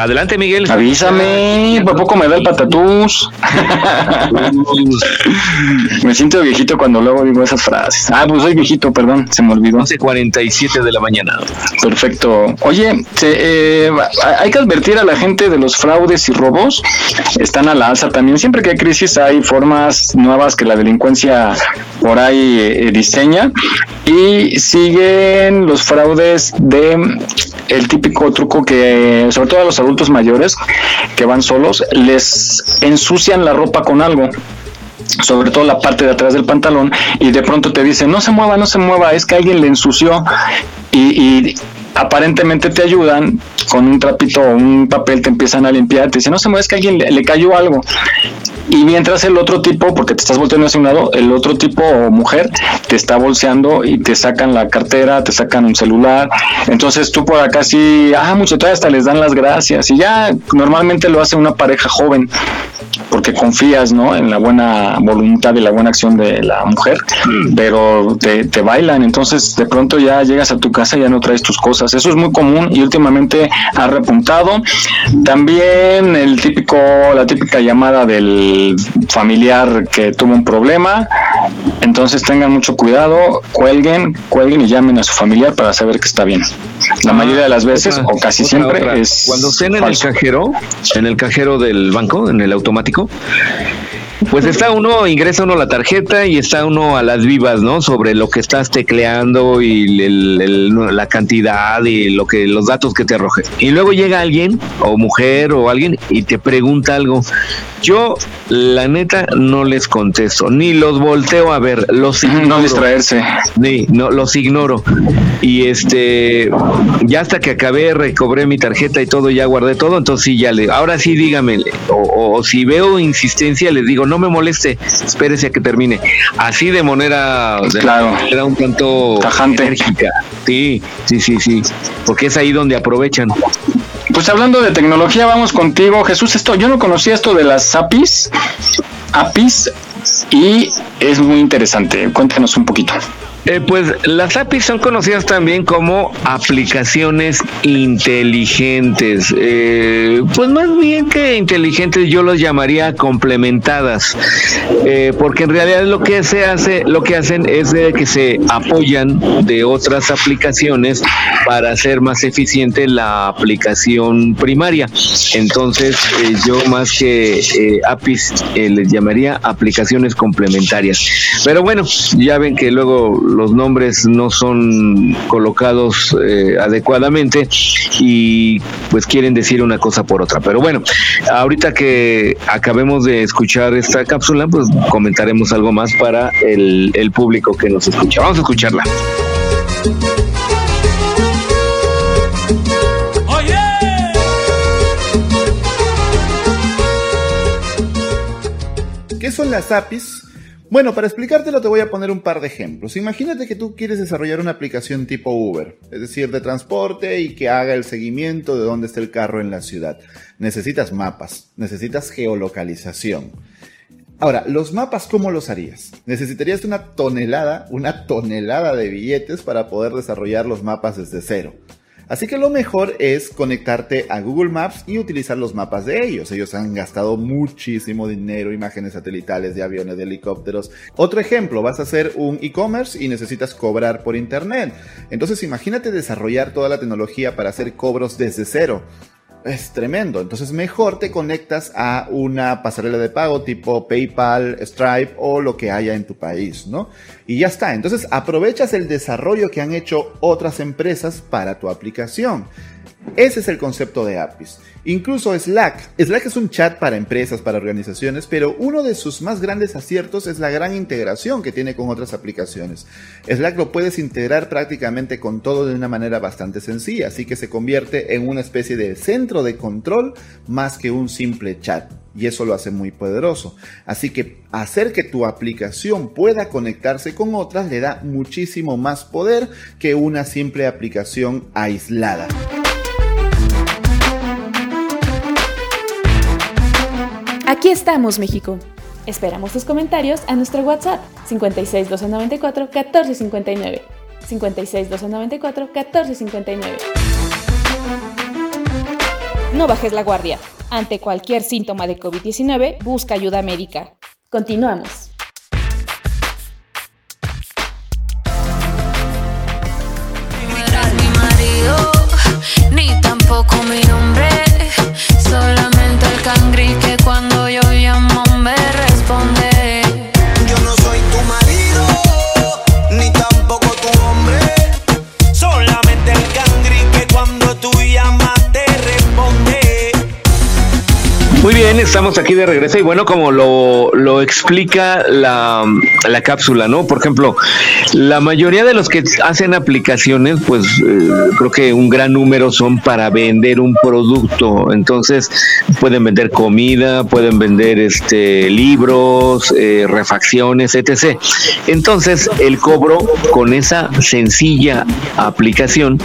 Adelante Miguel.
Avísame, ¿por poco me da el patatús? Me siento viejito cuando luego digo esas frases. Ah, pues soy viejito, perdón, se me olvidó.
11.47 de la mañana.
Perfecto. Oye, eh, hay que advertir a la gente de los fraudes y robos. Están a la alza también. Siempre que hay crisis hay formas nuevas que la delincuencia por ahí eh, diseña. Y siguen los fraudes de el típico truco que, sobre todo a los adultos mayores que van solos, les ensucian la ropa con algo sobre todo la parte de atrás del pantalón y de pronto te dicen no se mueva, no se mueva, es que alguien le ensució y aparentemente te ayudan con un trapito o un papel, te empiezan a limpiar, te dicen no se mueva, es que a alguien le, le cayó algo y mientras el otro tipo, porque te estás volteando hacia un lado, el otro tipo o mujer te está bolseando y te sacan la cartera, te sacan un celular. Entonces tú por acá sí, ah, muchachos, hasta les dan las gracias. Y ya normalmente lo hace una pareja joven, porque confías, ¿no? En la buena voluntad y la buena acción de la mujer, pero te, te bailan. Entonces de pronto ya llegas a tu casa y ya no traes tus cosas. Eso es muy común y últimamente ha repuntado. También el típico, la típica llamada del familiar que tuvo un problema Entonces tengan mucho cuidado, cuelguen, cuelguen y llamen a su familiar para saber que está bien. La mayoría de las veces,
Otra-
o casi
otra,
siempre,
otra.
es
Cuando estén en
falso.
el cajero, en el cajero del banco, en el automático, pues está uno, ingresa uno la tarjeta y está uno a las vivas, ¿no? Sobre lo que estás tecleando y el- el- la cantidad y lo que los datos que te arroje. Y luego llega alguien, o mujer o alguien, y te pregunta algo. Yo, la neta, no les contesto, ni los volteo a ver, los ignoro.
No distraerse.
Sí, no, los ignoro. Y este, ya hasta que acabé, recobré mi tarjeta y todo, ya guardé todo, entonces sí, ya le, ahora sí dígame, o- o si veo insistencia, les digo, no me moleste, espérese a que termine. Así de manera, de
Claro.
manera un tanto enérgica. Sí, sí, sí, sí, porque es ahí donde aprovechan.
Pues hablando de tecnología, vamos contigo, Jesús. Esto, yo no conocía esto de las APIs, APIs, y es muy interesante. Cuéntanos un poquito.
Eh, pues las APIs son conocidas también como aplicaciones inteligentes. Eh, pues más bien que inteligentes, yo los llamaría complementadas, Eh, porque en realidad lo que se hace, lo que hacen es que se apoyan de otras aplicaciones para hacer más eficiente la aplicación primaria. Entonces, yo más que APIs les llamaría aplicaciones complementarias. Pero bueno, ya ven que luego los nombres no son colocados eh, adecuadamente y pues quieren decir una cosa por otra. Pero bueno, ahorita que acabemos de escuchar esta cápsula, pues comentaremos algo más para el, el público que nos escucha. Vamos a escucharla.
¿Qué son las APIs? Bueno, para explicártelo te voy a poner un par de ejemplos. Imagínate que tú quieres desarrollar una aplicación tipo Uber, es decir, de transporte y que haga el seguimiento de dónde está el carro en la ciudad. Necesitas mapas, necesitas geolocalización. Ahora, los mapas, ¿cómo los harías? Necesitarías una tonelada, una tonelada de billetes para poder desarrollar los mapas desde cero. Así que lo mejor es conectarte a Google Maps y utilizar los mapas de ellos. Ellos han gastado muchísimo dinero, imágenes satelitales de aviones, de helicópteros. Otro ejemplo, vas a hacer un e-commerce y necesitas cobrar por internet. Entonces imagínate desarrollar toda la tecnología para hacer cobros desde cero. Es tremendo. Entonces mejor te conectas a una pasarela de pago tipo PayPal, Stripe o lo que haya en tu país, ¿no? Y ya está. Entonces aprovechas el desarrollo que han hecho otras empresas para tu aplicación. Ese es el concepto de APIs. Incluso Slack. Slack es un chat para empresas, para organizaciones, pero uno de sus más grandes aciertos es la gran integración que tiene con otras aplicaciones. Slack lo puedes integrar prácticamente con todo de una manera bastante sencilla, así que se convierte en una especie de centro de control más que un simple chat. Y eso lo hace muy poderoso. Así que hacer que tu aplicación pueda conectarse con otras le da muchísimo más poder que una simple aplicación aislada.
Aquí estamos, México. Esperamos tus comentarios a nuestro WhatsApp 56 294 1459. 56 294 1459. No bajes la guardia. Ante cualquier síntoma de COVID-19, busca ayuda médica. Continuamos.
ni tampoco mi nombre.
Estamos aquí de regreso y bueno, como lo, lo explica la, la cápsula, ¿no? Por ejemplo, la mayoría de los que hacen aplicaciones, pues eh, creo que un gran número son para vender un producto. Entonces, pueden vender comida, pueden vender este libros, eh, refacciones, etc. Entonces, el cobro con esa sencilla aplicación,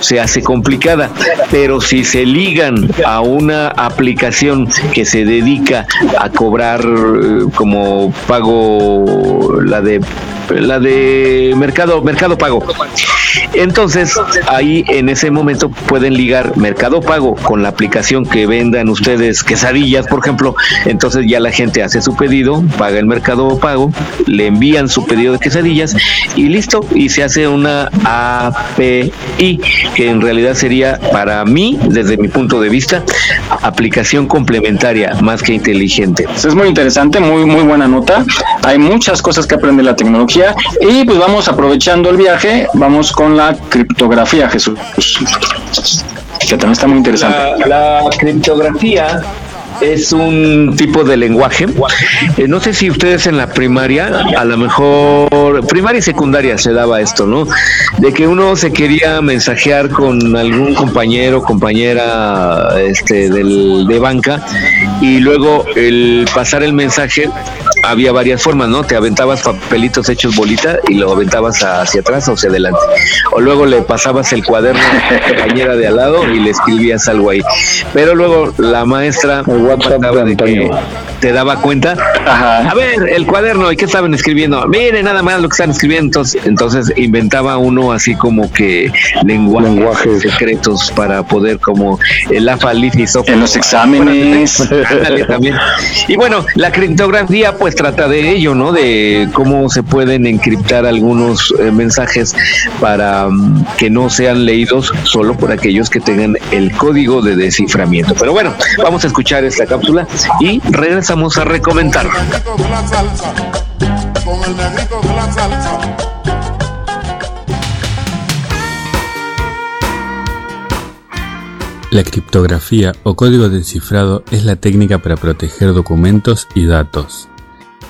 se hace complicada. Pero si se ligan a una aplicación que se dedica a cobrar eh, como pago la de la de mercado mercado pago. Entonces ahí en ese momento pueden ligar mercado pago con la aplicación que vendan ustedes quesadillas por ejemplo. Entonces ya la gente hace su pedido paga el mercado pago le envían su pedido de quesadillas y listo y se hace una API que en realidad sería para mí desde mi punto de vista aplicación complementaria más que inteligente
Es muy interesante, muy muy buena nota. Hay muchas cosas que aprende la tecnología y pues vamos aprovechando el viaje, vamos con la criptografía, Jesús, que también está muy interesante.
La, la criptografía es un tipo de lenguaje. Eh, no sé si ustedes en la primaria, a lo mejor, primaria y secundaria se daba esto, ¿no? De que uno se quería mensajear con algún compañero, compañera este, del, de banca y luego el pasar el mensaje había varias formas, ¿no? Te aventabas papelitos hechos bolita y lo aventabas hacia atrás o hacia adelante. O luego le pasabas el cuaderno a la compañera de al lado y le escribías algo ahí. Pero luego la maestra trataba de que te daba cuenta. A ver, el cuaderno, ¿y qué estaban escribiendo? Mire nada más lo que están escribiendo. Entonces, entonces inventaba uno así como que lenguajes, secretos para poder como el AFA.
En los exámenes.
Ándale, también. Y bueno, la criptografía pues trata de ello, ¿no? De cómo se pueden encriptar algunos eh, mensajes para mm, que no sean leídos solo por aquellos que tengan el código de desciframiento. Pero bueno, vamos a escuchar esta cápsula y regresamos a recomendar.
de la salsa, con el negrito de la salsa.
La criptografía o código de cifrado es la técnica para proteger documentos y datos.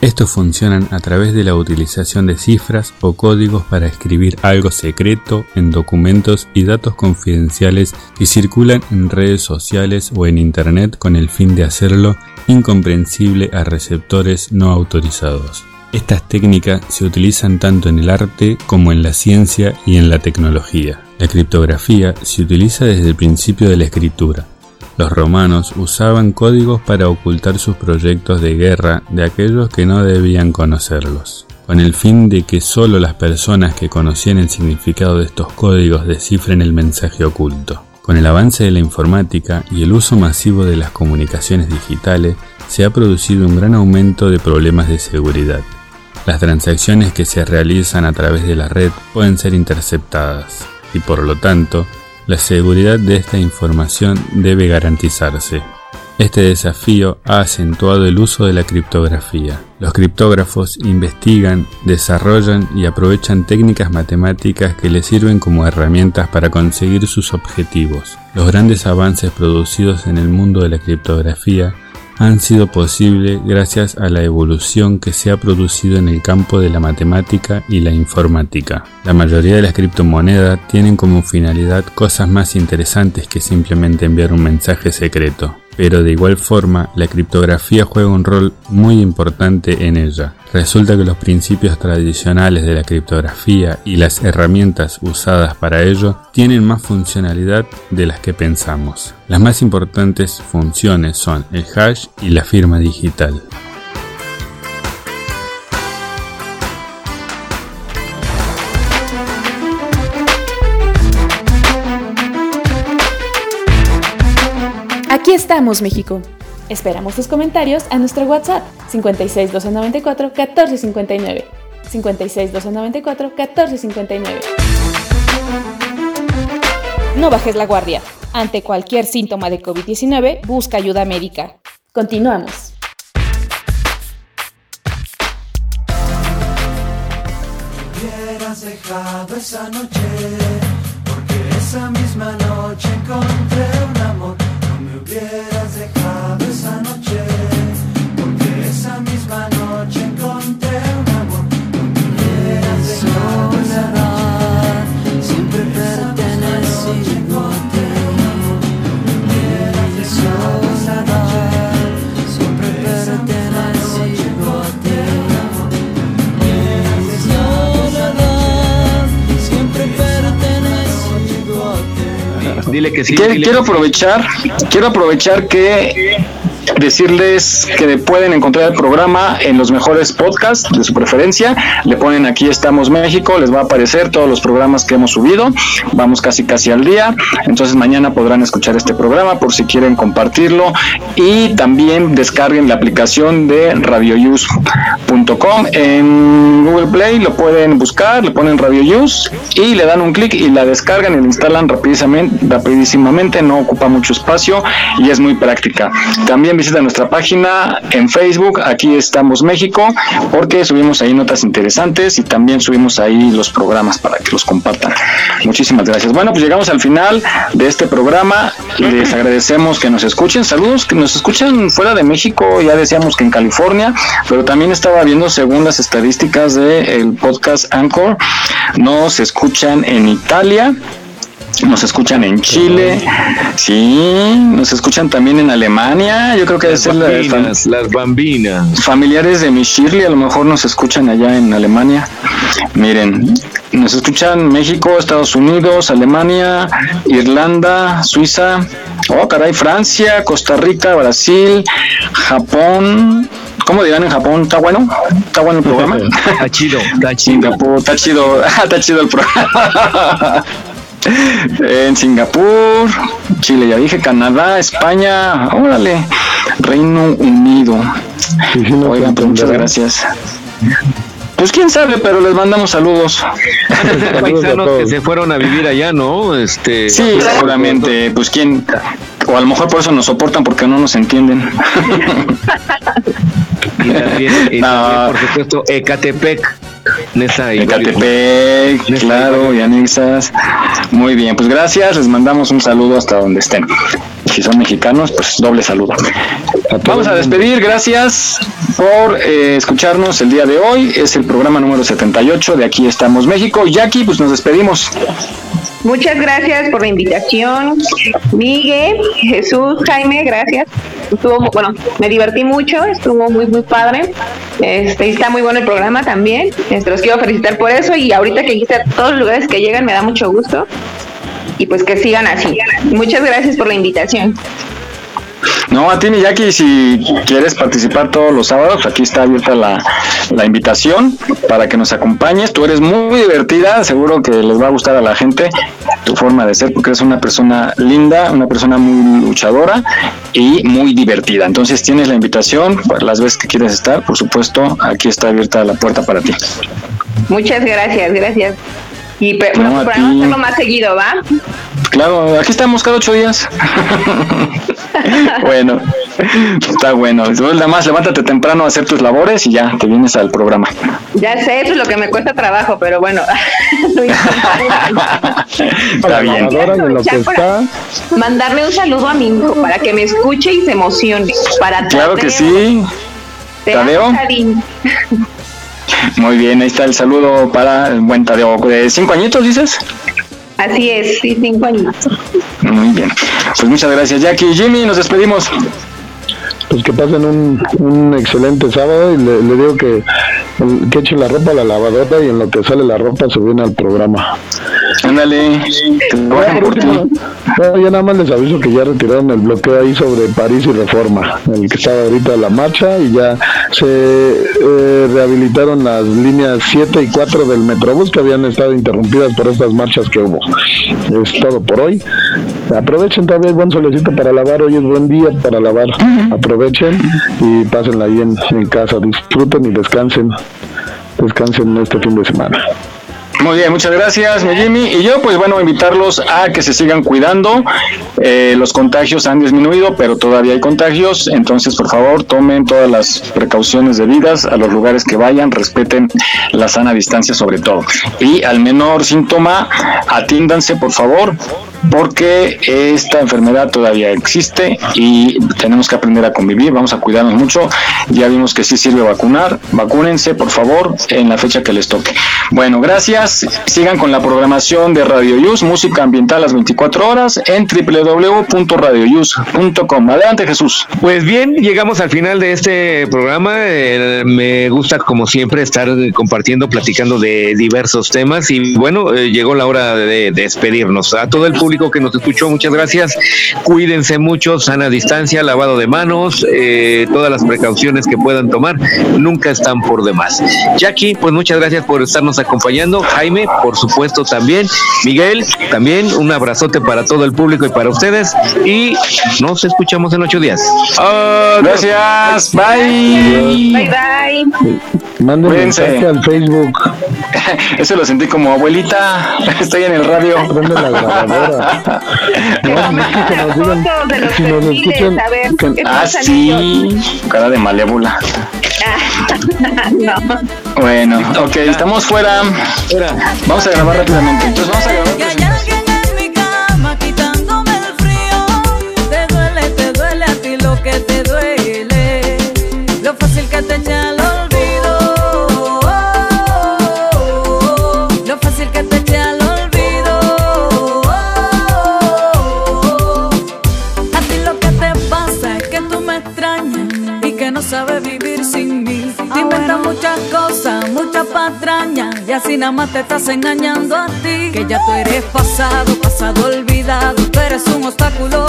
Estos funcionan a través de la utilización de cifras o códigos para escribir algo secreto en documentos y datos confidenciales que circulan en redes sociales o en Internet con el fin de hacerlo incomprensible a receptores no autorizados. Estas técnicas se utilizan tanto en el arte como en la ciencia y en la tecnología. La criptografía se utiliza desde el principio de la escritura. Los romanos usaban códigos para ocultar sus proyectos de guerra de aquellos que no debían conocerlos, con el fin de que solo las personas que conocían el significado de estos códigos descifren el mensaje oculto. Con el avance de la informática y el uso masivo de las comunicaciones digitales, se ha producido un gran aumento de problemas de seguridad. Las transacciones que se realizan a través de la red pueden ser interceptadas y por lo tanto, la seguridad de esta información debe garantizarse. Este desafío ha acentuado el uso de la criptografía. Los criptógrafos investigan, desarrollan y aprovechan técnicas matemáticas que les sirven como herramientas para conseguir sus objetivos. Los grandes avances producidos en el mundo de la criptografía han sido posibles gracias a la evolución que se ha producido en el campo de la matemática y la informática. La mayoría de las criptomonedas tienen como finalidad cosas más interesantes que simplemente enviar un mensaje secreto, pero de igual forma la criptografía juega un rol muy importante en ella. Resulta que los principios tradicionales de la criptografía y las herramientas usadas para ello tienen más funcionalidad de las que pensamos. Las más importantes funciones son el hash y la firma digital.
Estamos, México. Esperamos tus comentarios a nuestro WhatsApp 56 294 1459. 56 294 1459. No bajes la guardia. Ante cualquier síntoma de COVID-19, busca ayuda médica. Continuamos.
Dile que sí.
Quiero,
dile
quiero
que sí.
aprovechar, quiero aprovechar que decirles que pueden encontrar el programa en los mejores podcasts de su preferencia. Le ponen aquí estamos México, les va a aparecer todos los programas que hemos subido. Vamos casi casi al día. Entonces mañana podrán escuchar este programa por si quieren compartirlo y también descarguen la aplicación de radioyus.com en Google Play lo pueden buscar, le ponen Radio Use y le dan un clic y la descargan y la instalan rapidísimamente, rapidísimamente, no ocupa mucho espacio y es muy práctica. También visita nuestra página en Facebook, aquí estamos México, porque subimos ahí notas interesantes y también subimos ahí los programas para que los compartan. Muchísimas gracias. Bueno, pues llegamos al final de este programa. Les agradecemos que nos escuchen. Saludos que nos escuchan fuera de México, ya decíamos que en California, pero también estaba viendo según las estadísticas del podcast Anchor, nos escuchan en Italia. Nos escuchan en Chile, sí, nos escuchan también en Alemania. Yo creo que debe
Las
ser la de fam-
bambinas, las bambinas.
familiares de mi Shirley, a lo mejor nos escuchan allá en Alemania. Miren, nos escuchan México, Estados Unidos, Alemania, Irlanda, Suiza, oh caray, Francia, Costa Rica, Brasil, Japón. ¿Cómo dirán en Japón? ¿Está bueno? ¿Está bueno el programa?
Está chido, está chido.
Singapur, está chido, está chido el programa. en Singapur, Chile, ya dije, Canadá, España, órale, Reino Unido. Oigan, pues muchas gracias. Pues quién sabe, pero les mandamos saludos.
Paisanos que se fueron a vivir allá, ¿no? Este.
Sí, seguramente, pues quién, o a lo mejor por eso nos soportan porque no nos entienden.
Y también, y también, por supuesto, Ecatepec. Nesa y
Ecatepec, claro, y anexas. Muy bien, pues gracias, les mandamos un saludo hasta donde estén. Si son mexicanos, pues doble saludo. Vamos a despedir, gracias por eh, escucharnos el día de hoy. Es el programa número 78 de Aquí estamos México. Jackie, pues nos despedimos.
Muchas gracias por la invitación, Miguel, Jesús, Jaime, gracias. Estuvo, bueno, me divertí mucho, estuvo muy, muy padre. Este, está muy bueno el programa también. Este, los quiero felicitar por eso y ahorita que dijiste todos los lugares que llegan me da mucho gusto. Y pues que sigan así. Muchas gracias por la invitación.
No, a ti, mi Jackie, si quieres participar todos los sábados, aquí está abierta la, la invitación para que nos acompañes. Tú eres muy divertida, seguro que les va a gustar a la gente tu forma de ser, porque eres una persona linda, una persona muy luchadora y muy divertida. Entonces tienes la invitación las veces que quieres estar, por supuesto, aquí está abierta la puerta para ti.
Muchas gracias, gracias. Y pe-
No,
bueno,
a
para no
ti.
hacerlo más seguido, ¿va?
Claro, aquí estamos cada ocho días. bueno, está bueno. Nada más levántate temprano a hacer tus labores y ya te vienes al programa.
Ya sé, eso es lo que me cuesta trabajo, pero bueno.
Está bien.
Mandarle un saludo a mi hijo para que me escuche y se emocione. Para
Claro que sí. Tadeo. Muy bien, ahí está el saludo para el buen Tadeo. ¿De cinco añitos dices?
Así es, sí, cinco años.
Muy bien. Pues muchas gracias, Jackie. Jimmy, nos despedimos.
Pues que pasen un, un excelente sábado y le, le digo que, que eche la ropa a la lavadora y en lo que sale la ropa se viene al programa.
Ándale, que trabajen por ti.
No, ya nada más les aviso que ya retiraron el bloqueo ahí sobre París y Reforma, el que estaba ahorita la marcha y ya se eh, rehabilitaron las líneas 7 y 4 del Metrobús que habían estado interrumpidas por estas marchas que hubo. Es todo por hoy. Aprovechen todavía el buen solecito para lavar, hoy es buen día para lavar. Aprovechen y pásenla ahí en, en casa, disfruten y descansen. Descansen este fin de semana.
Muy bien, muchas gracias, mi Jimmy. Y yo, pues bueno, invitarlos a que se sigan cuidando. Eh, los contagios han disminuido, pero todavía hay contagios. Entonces, por favor, tomen todas las precauciones debidas a los lugares que vayan, respeten la sana distancia sobre todo. Y al menor síntoma, atiéndanse, por favor, porque esta enfermedad todavía existe y tenemos que aprender a convivir. Vamos a cuidarnos mucho. Ya vimos que sí sirve vacunar. Vacúnense, por favor, en la fecha que les toque. Bueno, gracias. Sigan con la programación de Radio Yus, música ambiental las 24 horas en www.radioyus.com. Adelante, Jesús.
Pues bien, llegamos al final de este programa. Eh, me gusta, como siempre, estar compartiendo, platicando de diversos temas. Y bueno, eh, llegó la hora de, despedirnos. A todo el público que nos escuchó, muchas gracias. Cuídense mucho, sana distancia, lavado de manos, eh, todas las precauciones que puedan tomar, nunca están por demás. Jackie, pues muchas gracias por estarnos acompañando. Jaime, por supuesto también. Miguel, también un abrazote para todo el público y para ustedes. Y nos escuchamos en ocho días.
Gracias. Bye.
Bye, bye.
Manden mensaje al Facebook.
Eso lo sentí como abuelita, estoy en el radio.
Prende la grabadora. no, que nos digan, si nos escuchan,
ah, sí, cara de malévola.
no.
Bueno, ok, estamos fuera. Vamos a grabar rápidamente. Entonces vamos a grabar.
así nada más te estás engañando a ti. Que ya tú eres pasado, pasado olvidado, tú eres un obstáculo.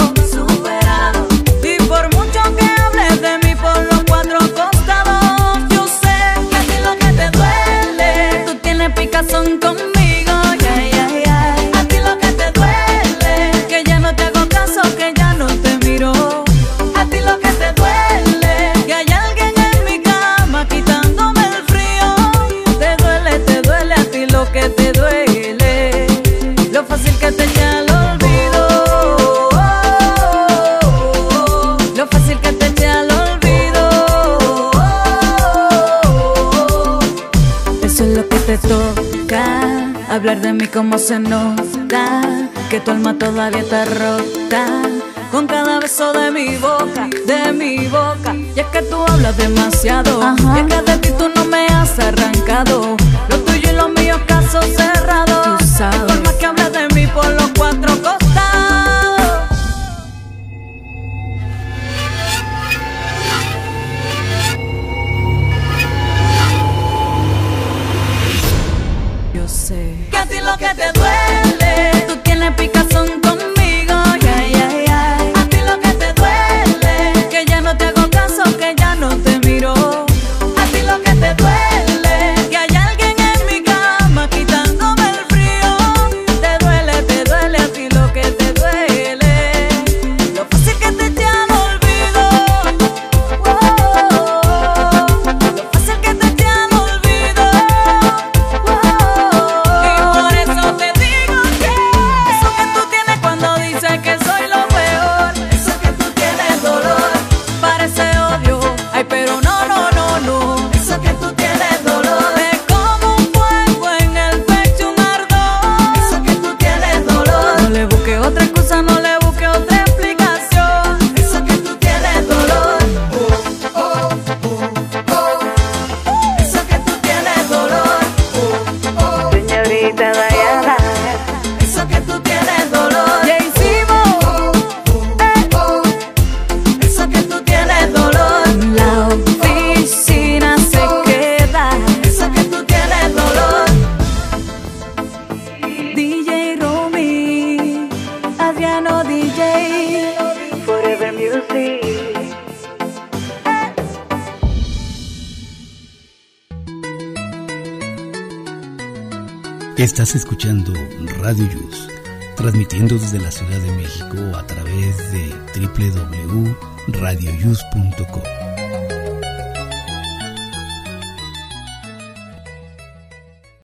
cómo se nota que tu alma todavía está rota con cada beso de mi boca, de mi boca. Y es que tú hablas demasiado, Ajá. es que de ti tú no me has arrancado. Lo tuyo y lo mío, caso cerrado.
desde la Ciudad de México a través de www.radioyus.com.